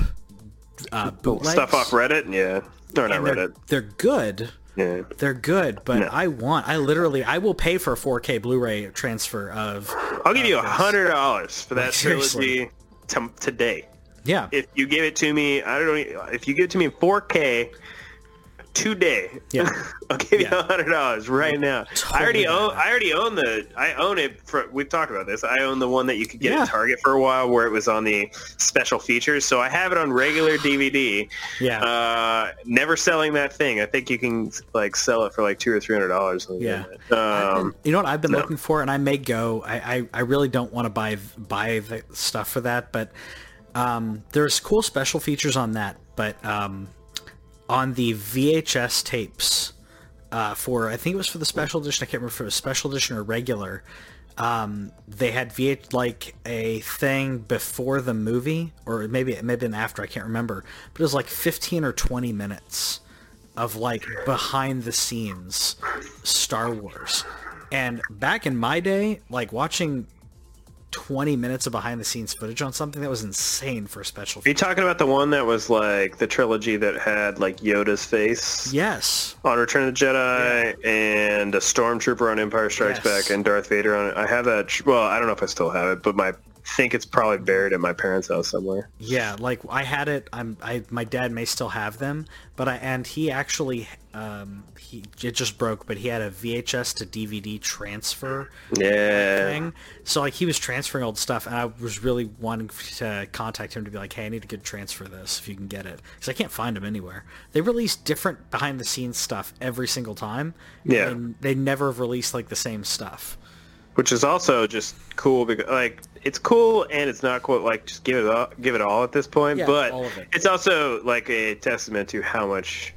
uh, bootlegs. Stuff off Reddit, yeah, or not they're, Reddit, they're good. yeah. They're good, but No. I want. I literally. I will pay for a 4K Blu-ray transfer of. I'll give you a hundred dollars for that Like, seriously. trilogy to, today. Yeah. If you give it to me, I don't know. If you give it to me in 4K today, Yeah. I'll give you a hundred dollars right now. I already own. I already own the. I own it. For, we've talked about this. I own the one that you could get Yeah. at Target for a while, where it was on the special features. So I have it on regular DVD. Yeah. Uh, never selling that thing. I think you can like sell it for like two or three hundred dollars. Yeah. Um, you know what I've been no. looking for, and I may go. I, I, I really don't want to buy buy the stuff for that, but um, there's cool special features on that. But um, on the VHS tapes uh, for I think it was for the special edition. I can't remember if it was special edition or regular. Um, they had VH like a thing before the movie, or maybe it may have been after. I can't remember, but it was like 15 or 20 minutes of like behind the scenes Star Wars. And back in my day, like watching 20 minutes of behind the scenes footage on something that was insane for a special Are you talking about the one that was like the trilogy that had like Yoda's face Yes. on Return of the Jedi and a stormtrooper on Empire Strikes Yes. Back and Darth Vader on it? I have that. Well, I don't know if I still have it, but my think it's probably buried at my parents' house somewhere. Yeah, like I had it. I'm. I my dad may still have them, but I and he actually um he it just broke, but he had a VHS to DVD transfer Yeah. thing. So like he was transferring old stuff, and I was really wanting to contact him to be like, "Hey, I need to get transfer this if you can get it," because I can't find them anywhere. They release different behind the scenes stuff every single time. Yeah. and they never have released like the same stuff. Which is also just cool because like it's cool and it's not cool. Like just give it all, give it all at this point. Yeah, but it. it's also like a testament to how much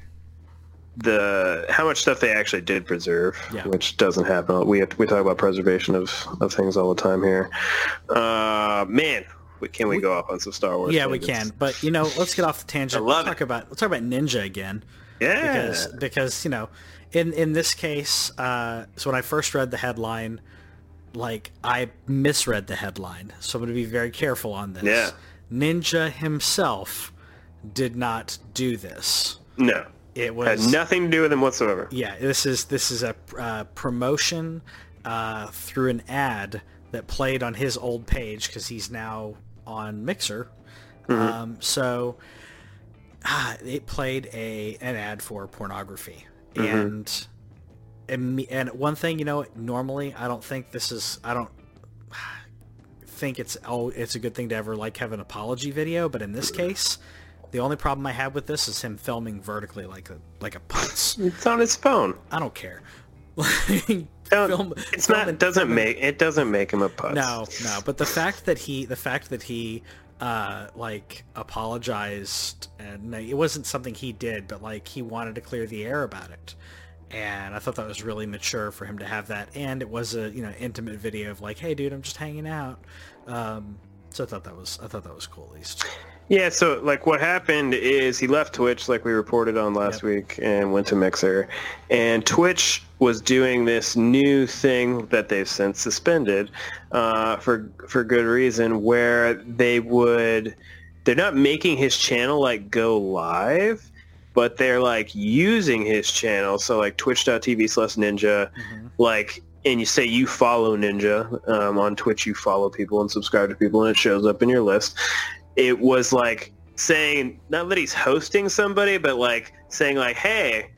the how much stuff they actually did preserve, Yeah. which doesn't happen. We have, we talk about preservation of, of things all the time here. Uh, man, we, can we, go off on some Star Wars? Yeah, we can. But you know, let's get off the tangent. I love let's talk about let's talk about Ninja again. Yeah, because because you know in in this case uh so when i first read the headline like i misread the headline so i'm going to be very careful on this Yeah. ninja himself did not do this. No, It was had nothing to do with him whatsoever. yeah. This is this is a uh, promotion uh, through an ad that played on his old page because he's now on Mixer. Um, so ah, it played a an ad for pornography and and me- and one thing you know normally I don't think this is I don't think it's oh it's a good thing to ever like have an apology video but in this case the only problem I have with this is him filming vertically like a like a putz It's on his phone. I don't care Don't- Film- it's film not. It doesn't film make. It doesn't make him a putz. no, no. But the fact that he, the fact that he, uh, like apologized, and it wasn't something he did, but like he wanted to clear the air about it, and I thought that was really mature for him to have that, and it was a you know intimate video of like, hey, dude, I'm just hanging out. Um, so I thought that was, I thought that was cool at least. Yeah, so like what happened is he left Twitch like we reported on last Yep. week and went to Mixer. And Twitch was doing this new thing that they've since suspended uh, for for good reason where they would they're not making his channel like go live, but they're like using his channel. So like twitch.tv slash ninja, like and you say you follow Ninja um, on Twitch, you follow people and subscribe to people, and it shows up in your list. It was like saying not that he's hosting somebody, but like saying like, "Hey,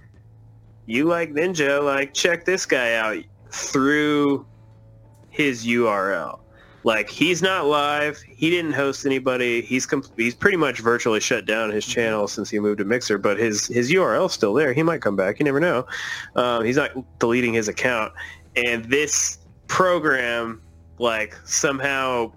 you like Ninja? Like check this guy out through his URL." Like he's not live. He didn't host anybody. He's he's pretty much virtually shut down his channel since he moved to Mixer. But his his URL's still there. He might come back. You never know. Um, he's not deleting his account. And this program, like somehow,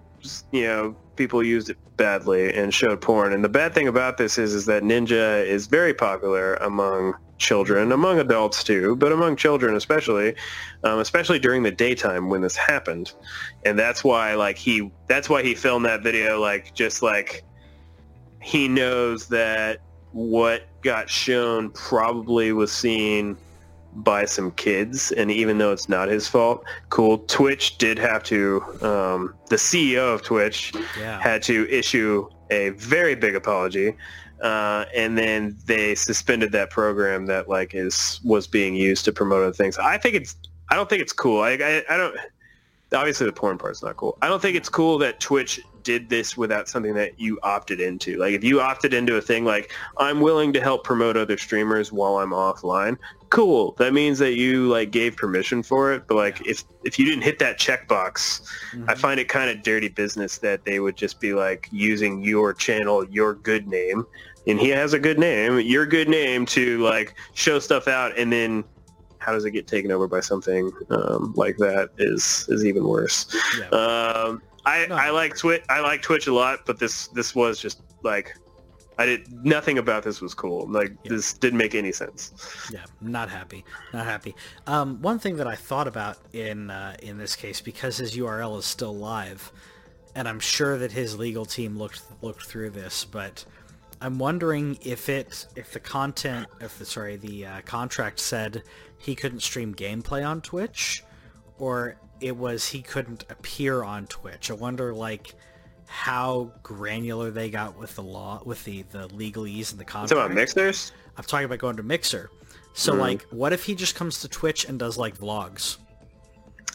you know, people used it badly and showed porn. And the bad thing about this is, is that Ninja is very popular among children, among adults too, but among children especially, um, especially during the daytime when this happened. And that's why, like he, that's why he filmed that video, like just like he knows that what got shown probably was seen by some kids and even though it's not his fault cool. Twitch did have to um, the ceo of twitch Yeah. had to issue a very big apology uh, and then they suspended that program that like is was being used to promote other things. I think it's i don't think it's cool. I, I, I don't obviously the porn part's not cool. I don't think it's cool that twitch did this without something that you opted into. Like if you opted into a thing like i'm willing to help promote other streamers while i'm offline cool. That means that you like gave permission for it but like if if you didn't hit that checkbox i find it kind of dirty business that they would just be like using your channel your good name and he has a good name your good name to like show stuff out and then how does it get taken over by something um, like that is is even worse. Yeah. um, I, No. I like Twitch. I like Twitch a lot, but this this was just like I did nothing about this was cool. Like Yeah. this didn't make any sense. Yeah, not happy, not happy. Um, one thing that I thought about in uh, in this case, because his URL is still live, and I'm sure that his legal team looked looked through this, but I'm wondering if it if the content, if the sorry, the uh, contract said he couldn't stream gameplay on Twitch, or it was he couldn't appear on Twitch. I wonder like how granular they got with the law with the the legalese and the contract. About mixers. I'm talking about going to Mixer. So Mm-hmm. like, what if he just comes to Twitch and does like vlogs?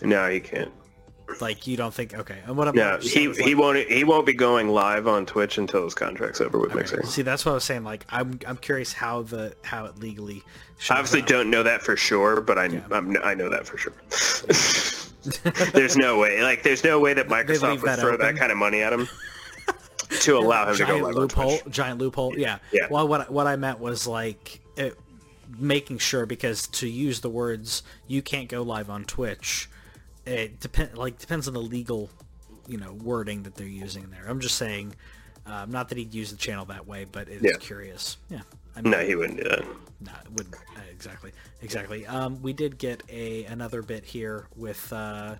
No, he can't. Like, you don't think? Okay, and what I'm No, he is, he won't he won't be going live on Twitch until his contract's over with Mixer. See, that's what I was saying. Like, I'm I'm curious how the how it legally. I Obviously, up. don't know that for sure, but I I'm, I know that for sure. there's no way. Like, there's no way that Microsoft would that throw open? that kind of money at him to allow him to go live on loophole. Giant loophole. Yeah. Yeah. Well, what I- what I meant was like it, making sure because to use the words you can't go live on Twitch. It depend like depends on the legal, you know, wording that they're using there. I'm just saying, um, not that he'd use the channel that way, but it's Yeah. curious. Yeah. I mean, No, he wouldn't do that. No, it wouldn't uh, exactly. Exactly. Um, we did get a another bit here with uh,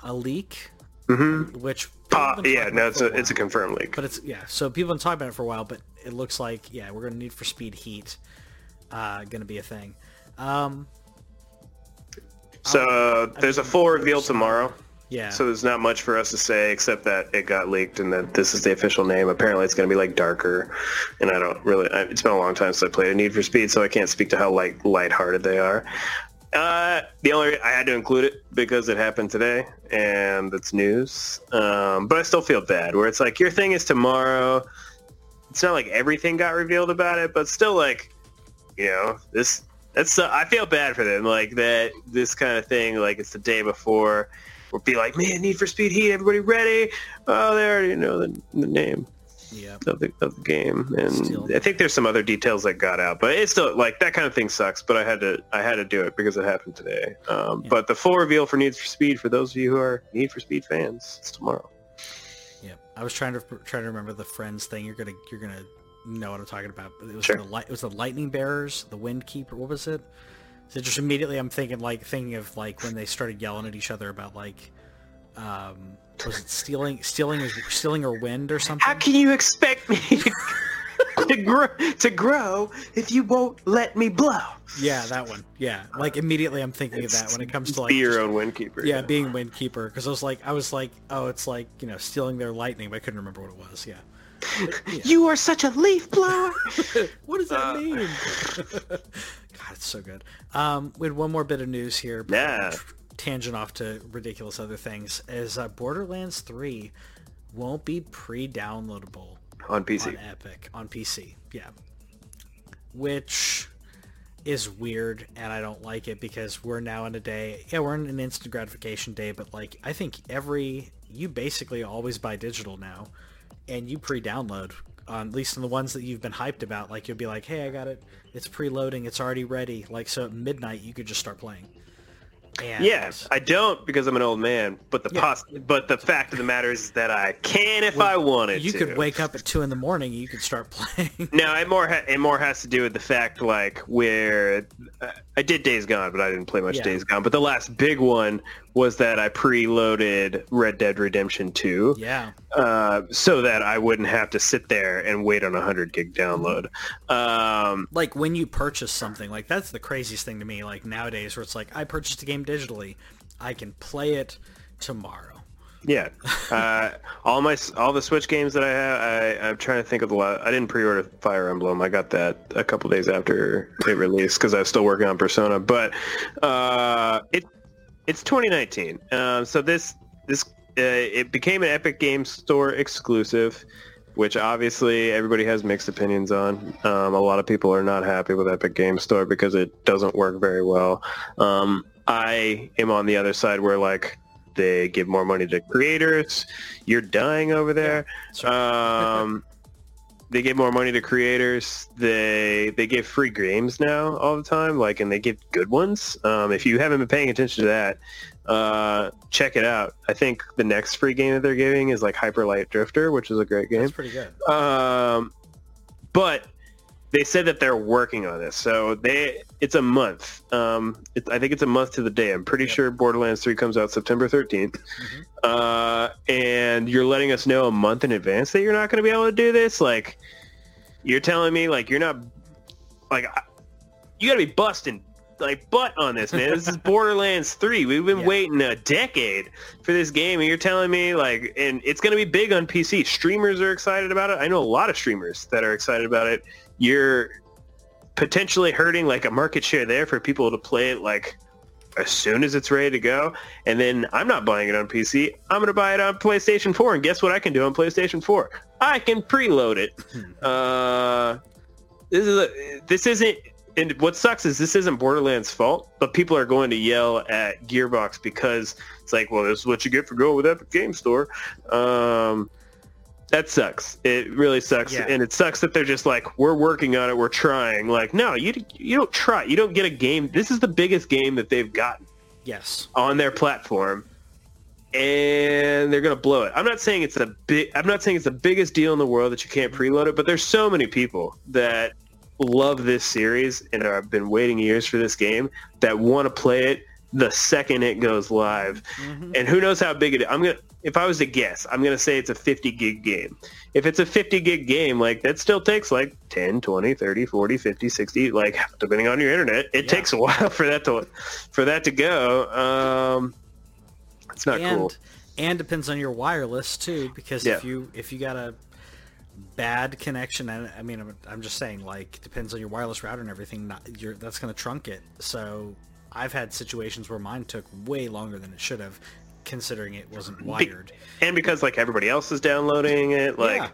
a leak, mm-hmm. which Uh, yeah, no, it's for a it's a confirmed leak. But it's yeah. So people have been talking about it for a while, but it looks like yeah, we're gonna need for speed heat, uh, gonna be a thing. Um, So there's a full reveal tomorrow. Yeah. So there's not much for us to say except that it got leaked and that this is the official name. Apparently, it's going to be like darker, and I don't really. I, it's been a long time since I played a Need for Speed, so I can't speak to how light lighthearted they are. Uh, the only I had to include it because it happened today and it's news. Um, but I still feel bad where it's like your thing is tomorrow. It's not like everything got revealed about it, but still like, you know, this that's uh, I feel bad for them like that this kind of thing like it's the day before. We'll be like, man, Need for Speed Heat, everybody ready? Oh, they already know the, the name Yeah. of the, of the game, and Still. I think there's some other details that got out, but it's still like that kind of thing sucks. But I had to I had to do it because it happened today. Um, Yeah. But the full reveal for Need for Speed for those of you who are Need for Speed fans, it's tomorrow. Yeah. I was trying to trying to remember the friends thing. You're gonna you're gonna know what I'm talking about. But it was Sure. the light. It was the lightning bearers, the wind keeper. What was it? So just immediately I'm thinking like thinking of like when they started yelling at each other about like, um, was it stealing stealing is stealing or wind or something? How can you expect me to grow to grow if you won't let me blow? Yeah, that one. Yeah, like immediately I'm thinking of that when it comes to like be your just- own windkeeper. yeah being wind keeper because I was like I was like oh it's like you know stealing their lightning but I couldn't remember what it was. Yeah. You are such a leaf blower. What does that Uh, mean? God, it's so good. Um, we had one more bit of news here. Yeah. Tangent off to ridiculous other things. Is uh, Borderlands 3 won't be pre-downloadable on PC. on Epic on PC. Yeah, which is weird, and I don't like it because we're now in a day. Yeah, we're in an instant gratification day, but like I think every you basically always buy digital now, and you pre-download. On, at least in the ones that you've been hyped about, like you'll be like, "Hey, I got it. It's preloading. It's already ready." Like so, at midnight you could just start playing. And Yes, I don't because I'm an old man. But the Yeah. pos- but the fact of the matter is that I can if I wanted you to. could wake up at two in the morning. You could start playing. No, it more ha- it more has to do with the fact like where uh, I did Days Gone, but I didn't play much Yeah. Days Gone. But the last big one was that I preloaded Red Dead Redemption 2, yeah, uh, so that I wouldn't have to sit there and wait on a hundred gig download. Um, like when you purchase something like that's the craziest thing to me like nowadays where it's like i purchased a game digitally i can play it tomorrow yeah, uh, all my all the Switch games that I have, I, I'm trying to think of the lot. I didn't pre-order Fire Emblem. I got that a couple days after it released because I was still working on Persona. But uh, it it's 2019, um, so this this uh, it became an Epic Games Store exclusive, which obviously everybody has mixed opinions on. Um, a lot of people are not happy with Epic Games Store because it doesn't work very well. Um, I am on the other side where like they give more money to creators. You're dying over there. Um, they give more money to creators. They they give free games now all the time, like, and they give good ones. Um, if you haven't been paying attention to that, uh, check it out. I think the next free game that they're giving is like Hyper Light Drifter, which is a great game. that's pretty good Um, but they said that they're working on this, so they it's a month. Um, it, I think it's a month to the day. I'm pretty sure Borderlands 3 comes out September 13th, Mhm. uh, and you're letting us know a month in advance that you're not going to be able to do this. Like, you're telling me like you're not like you got to be busting like butt on this, man. This is Borderlands 3. We've been Yeah. waiting a decade for this game, and you're telling me like, and it's going to be big on PC. Streamers are excited about it. I know a lot of streamers that are excited about it. You're potentially hurting like a market share there for people to play it like as soon as it's ready to go. And then I'm not buying it on PC. I'm going to buy it on PlayStation 4. And guess what I can do on PlayStation 4? I can preload it. Uh, this is a, this isn't and what sucks is this isn't Borderlands' fault, but people are going to yell at Gearbox because it's like, well, this is what you get for going with Epic Game Store. Um, that sucks. It really sucks, Yeah. and it sucks that they're just like, we're working on it, we're trying. Like, no, you you don't try. You don't get a game. This is the biggest game that they've gotten yes on their platform and they're gonna blow it. I'm not saying it's a big I'm not saying it's the biggest deal in the world that you can't preload it, but there's so many people that love this series and I've been waiting years for this game that want to play it the second it goes live. Mhm. And who knows how big it is. I'm gonna if I was to guess, I'm gonna say it's a 50 gig game. If it's a 50 gig game, like that still takes like 10, 20, 30, 40, 50, 60, like depending on your internet, it Yeah. takes a while for that to for that to go. Um It's not and cool. and depends on your wireless too because if you if you got a bad connection and I mean I'm, I'm just saying like depends on your wireless router and everything not you're that's going to trunk it so I've had situations where mine took way longer than it should have considering it wasn't wired And because like everybody else is downloading it, like Yeah.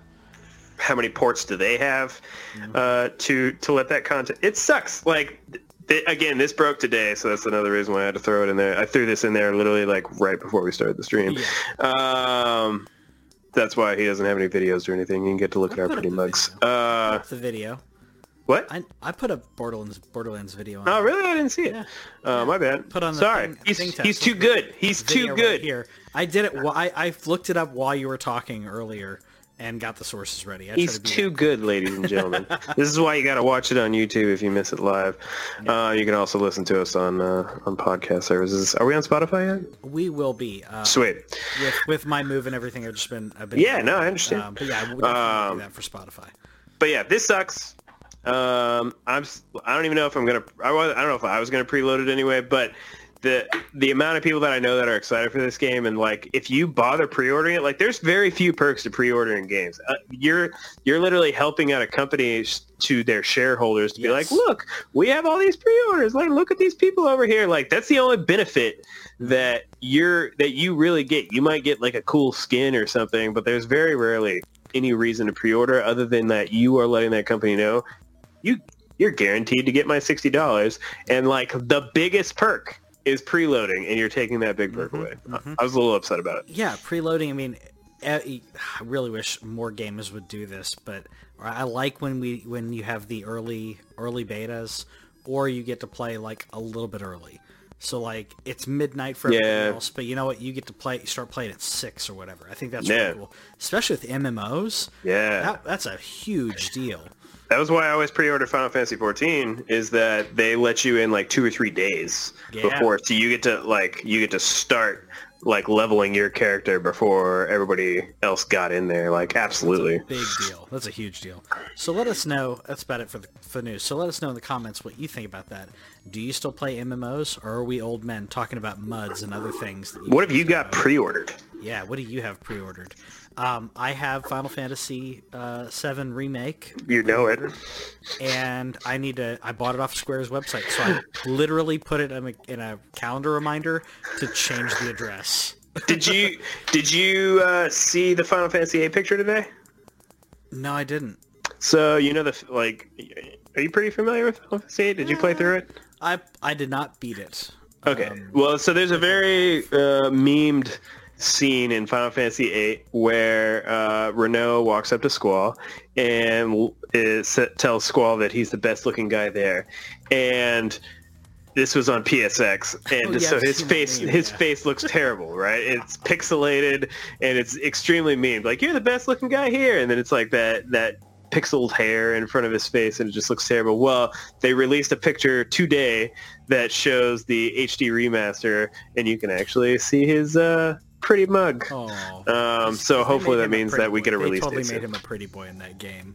how many ports do they have uh, to to let that content? It sucks. Like th- again, this broke today, so that's another reason why I had to throw it in there. I threw this in there literally like right before we started the stream. Um, that's why he doesn't have any videos or anything. You can get to look at our pretty mugs. video. Uh, the video what? I, I put a Borderlands Borderlands video on Oh, really? I didn't see it. Uh, my bad. Put on the Sorry. thing- he's thing he's too good. He's too right good. here I did it wh- I, I looked it up while you were talking earlier and got the sources ready I He's to too good, ladies and gentlemen. this is why you got to watch it on YouTube if you miss it live. Uh, you can also listen to us on uh, on podcast services. Are we on Spotify yet? we will be uh, Sweet. with with my move and everything. I've just been, I've been. Yeah, no, I understand. Um, but yeah, I would Um, do that for Spotify. But yeah, this sucks. Um, I'm. I don't even know if I'm gonna. I was. I don't know if I was gonna preload it anyway. But the the amount of people that I know that are excited for this game, and like, if you bother pre-ordering it, like, there's very few perks to pre-ordering games. Uh, you're you're literally helping out a company sh- to their shareholders to be like, look, we have all these pre-orders. Like, look at these people over here. Like, that's the only benefit that you're that you really get. You might get like a cool skin or something, but there's very rarely any reason to pre-order other than that you are letting that company know you you're guaranteed to get my sixty dollars, and like the biggest perk is preloading, and you're taking that big perk away. I- I was a little upset about it. Yeah, preloading. I mean, eh, I really wish more gamers would do this, but I like when we when you have the early early betas, or you get to play like a little bit early. So like it's midnight for everyone Yeah. else, but you know what? You get to play you start playing at six or whatever. I think that's Yeah. really cool, especially with MMOs. Yeah, That, that's a huge deal. That was why I always pre-order Final Fantasy 14. Is that they let you in like two or three days Yeah. before, so you get to like you get to start like leveling your character before everybody else got in there. Like absolutely. Big deal. That's a huge deal. So let us know. That's about it for the for news. So let us know in the comments what you think about that. Do you still play MMOs, or are we old men talking about muds and other things? That you What have you got pre-ordered? Yeah. What do you have pre-ordered? Um, I have Final Fantasy uh, VII remake, You know it. and I need to. I bought it off Square's website, so I literally put it in a, in a calendar reminder to change the address. Did you did you uh, see the Final Fantasy VIII picture today? No, I didn't. So you know the like, are you pretty familiar with Final Fantasy 8? Did you play through it? I I did not beat it. Okay. Um, well, so there's a very uh, memed scene in Final Fantasy VIII where uh, Rinoa walks up to Squall and is, tells Squall that he's the best looking guy there, and this was on PSX, and Oh, yeah, so his face his yeah. face looks terrible, right? It's pixelated and it's extremely memed. Like you're the best looking guy here, and then it's like that that pixeled hair in front of his face and it just looks terrible. Well, they released a picture today that shows the HD remaster and you can actually see his uh, pretty mug. Oh. Um, so hopefully that means that we boy. get a They release totally made soon. him a pretty boy in that game,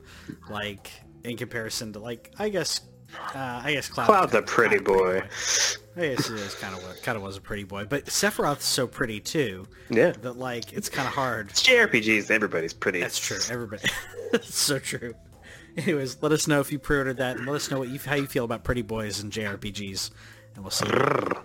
like in comparison to like I guess uh, I guess Cloud. Cloud's a pretty boy. I guess it is kind of what kind of was a pretty boy, but Sephiroth's so pretty too Yeah. that like it's kind of hard. It's JRPGs. Everybody's pretty. That's true. Everybody, That's so true. Anyways, let us know if you pre-ordered that, and let us know what you how you feel about pretty boys and JRPGs, and we'll see. you.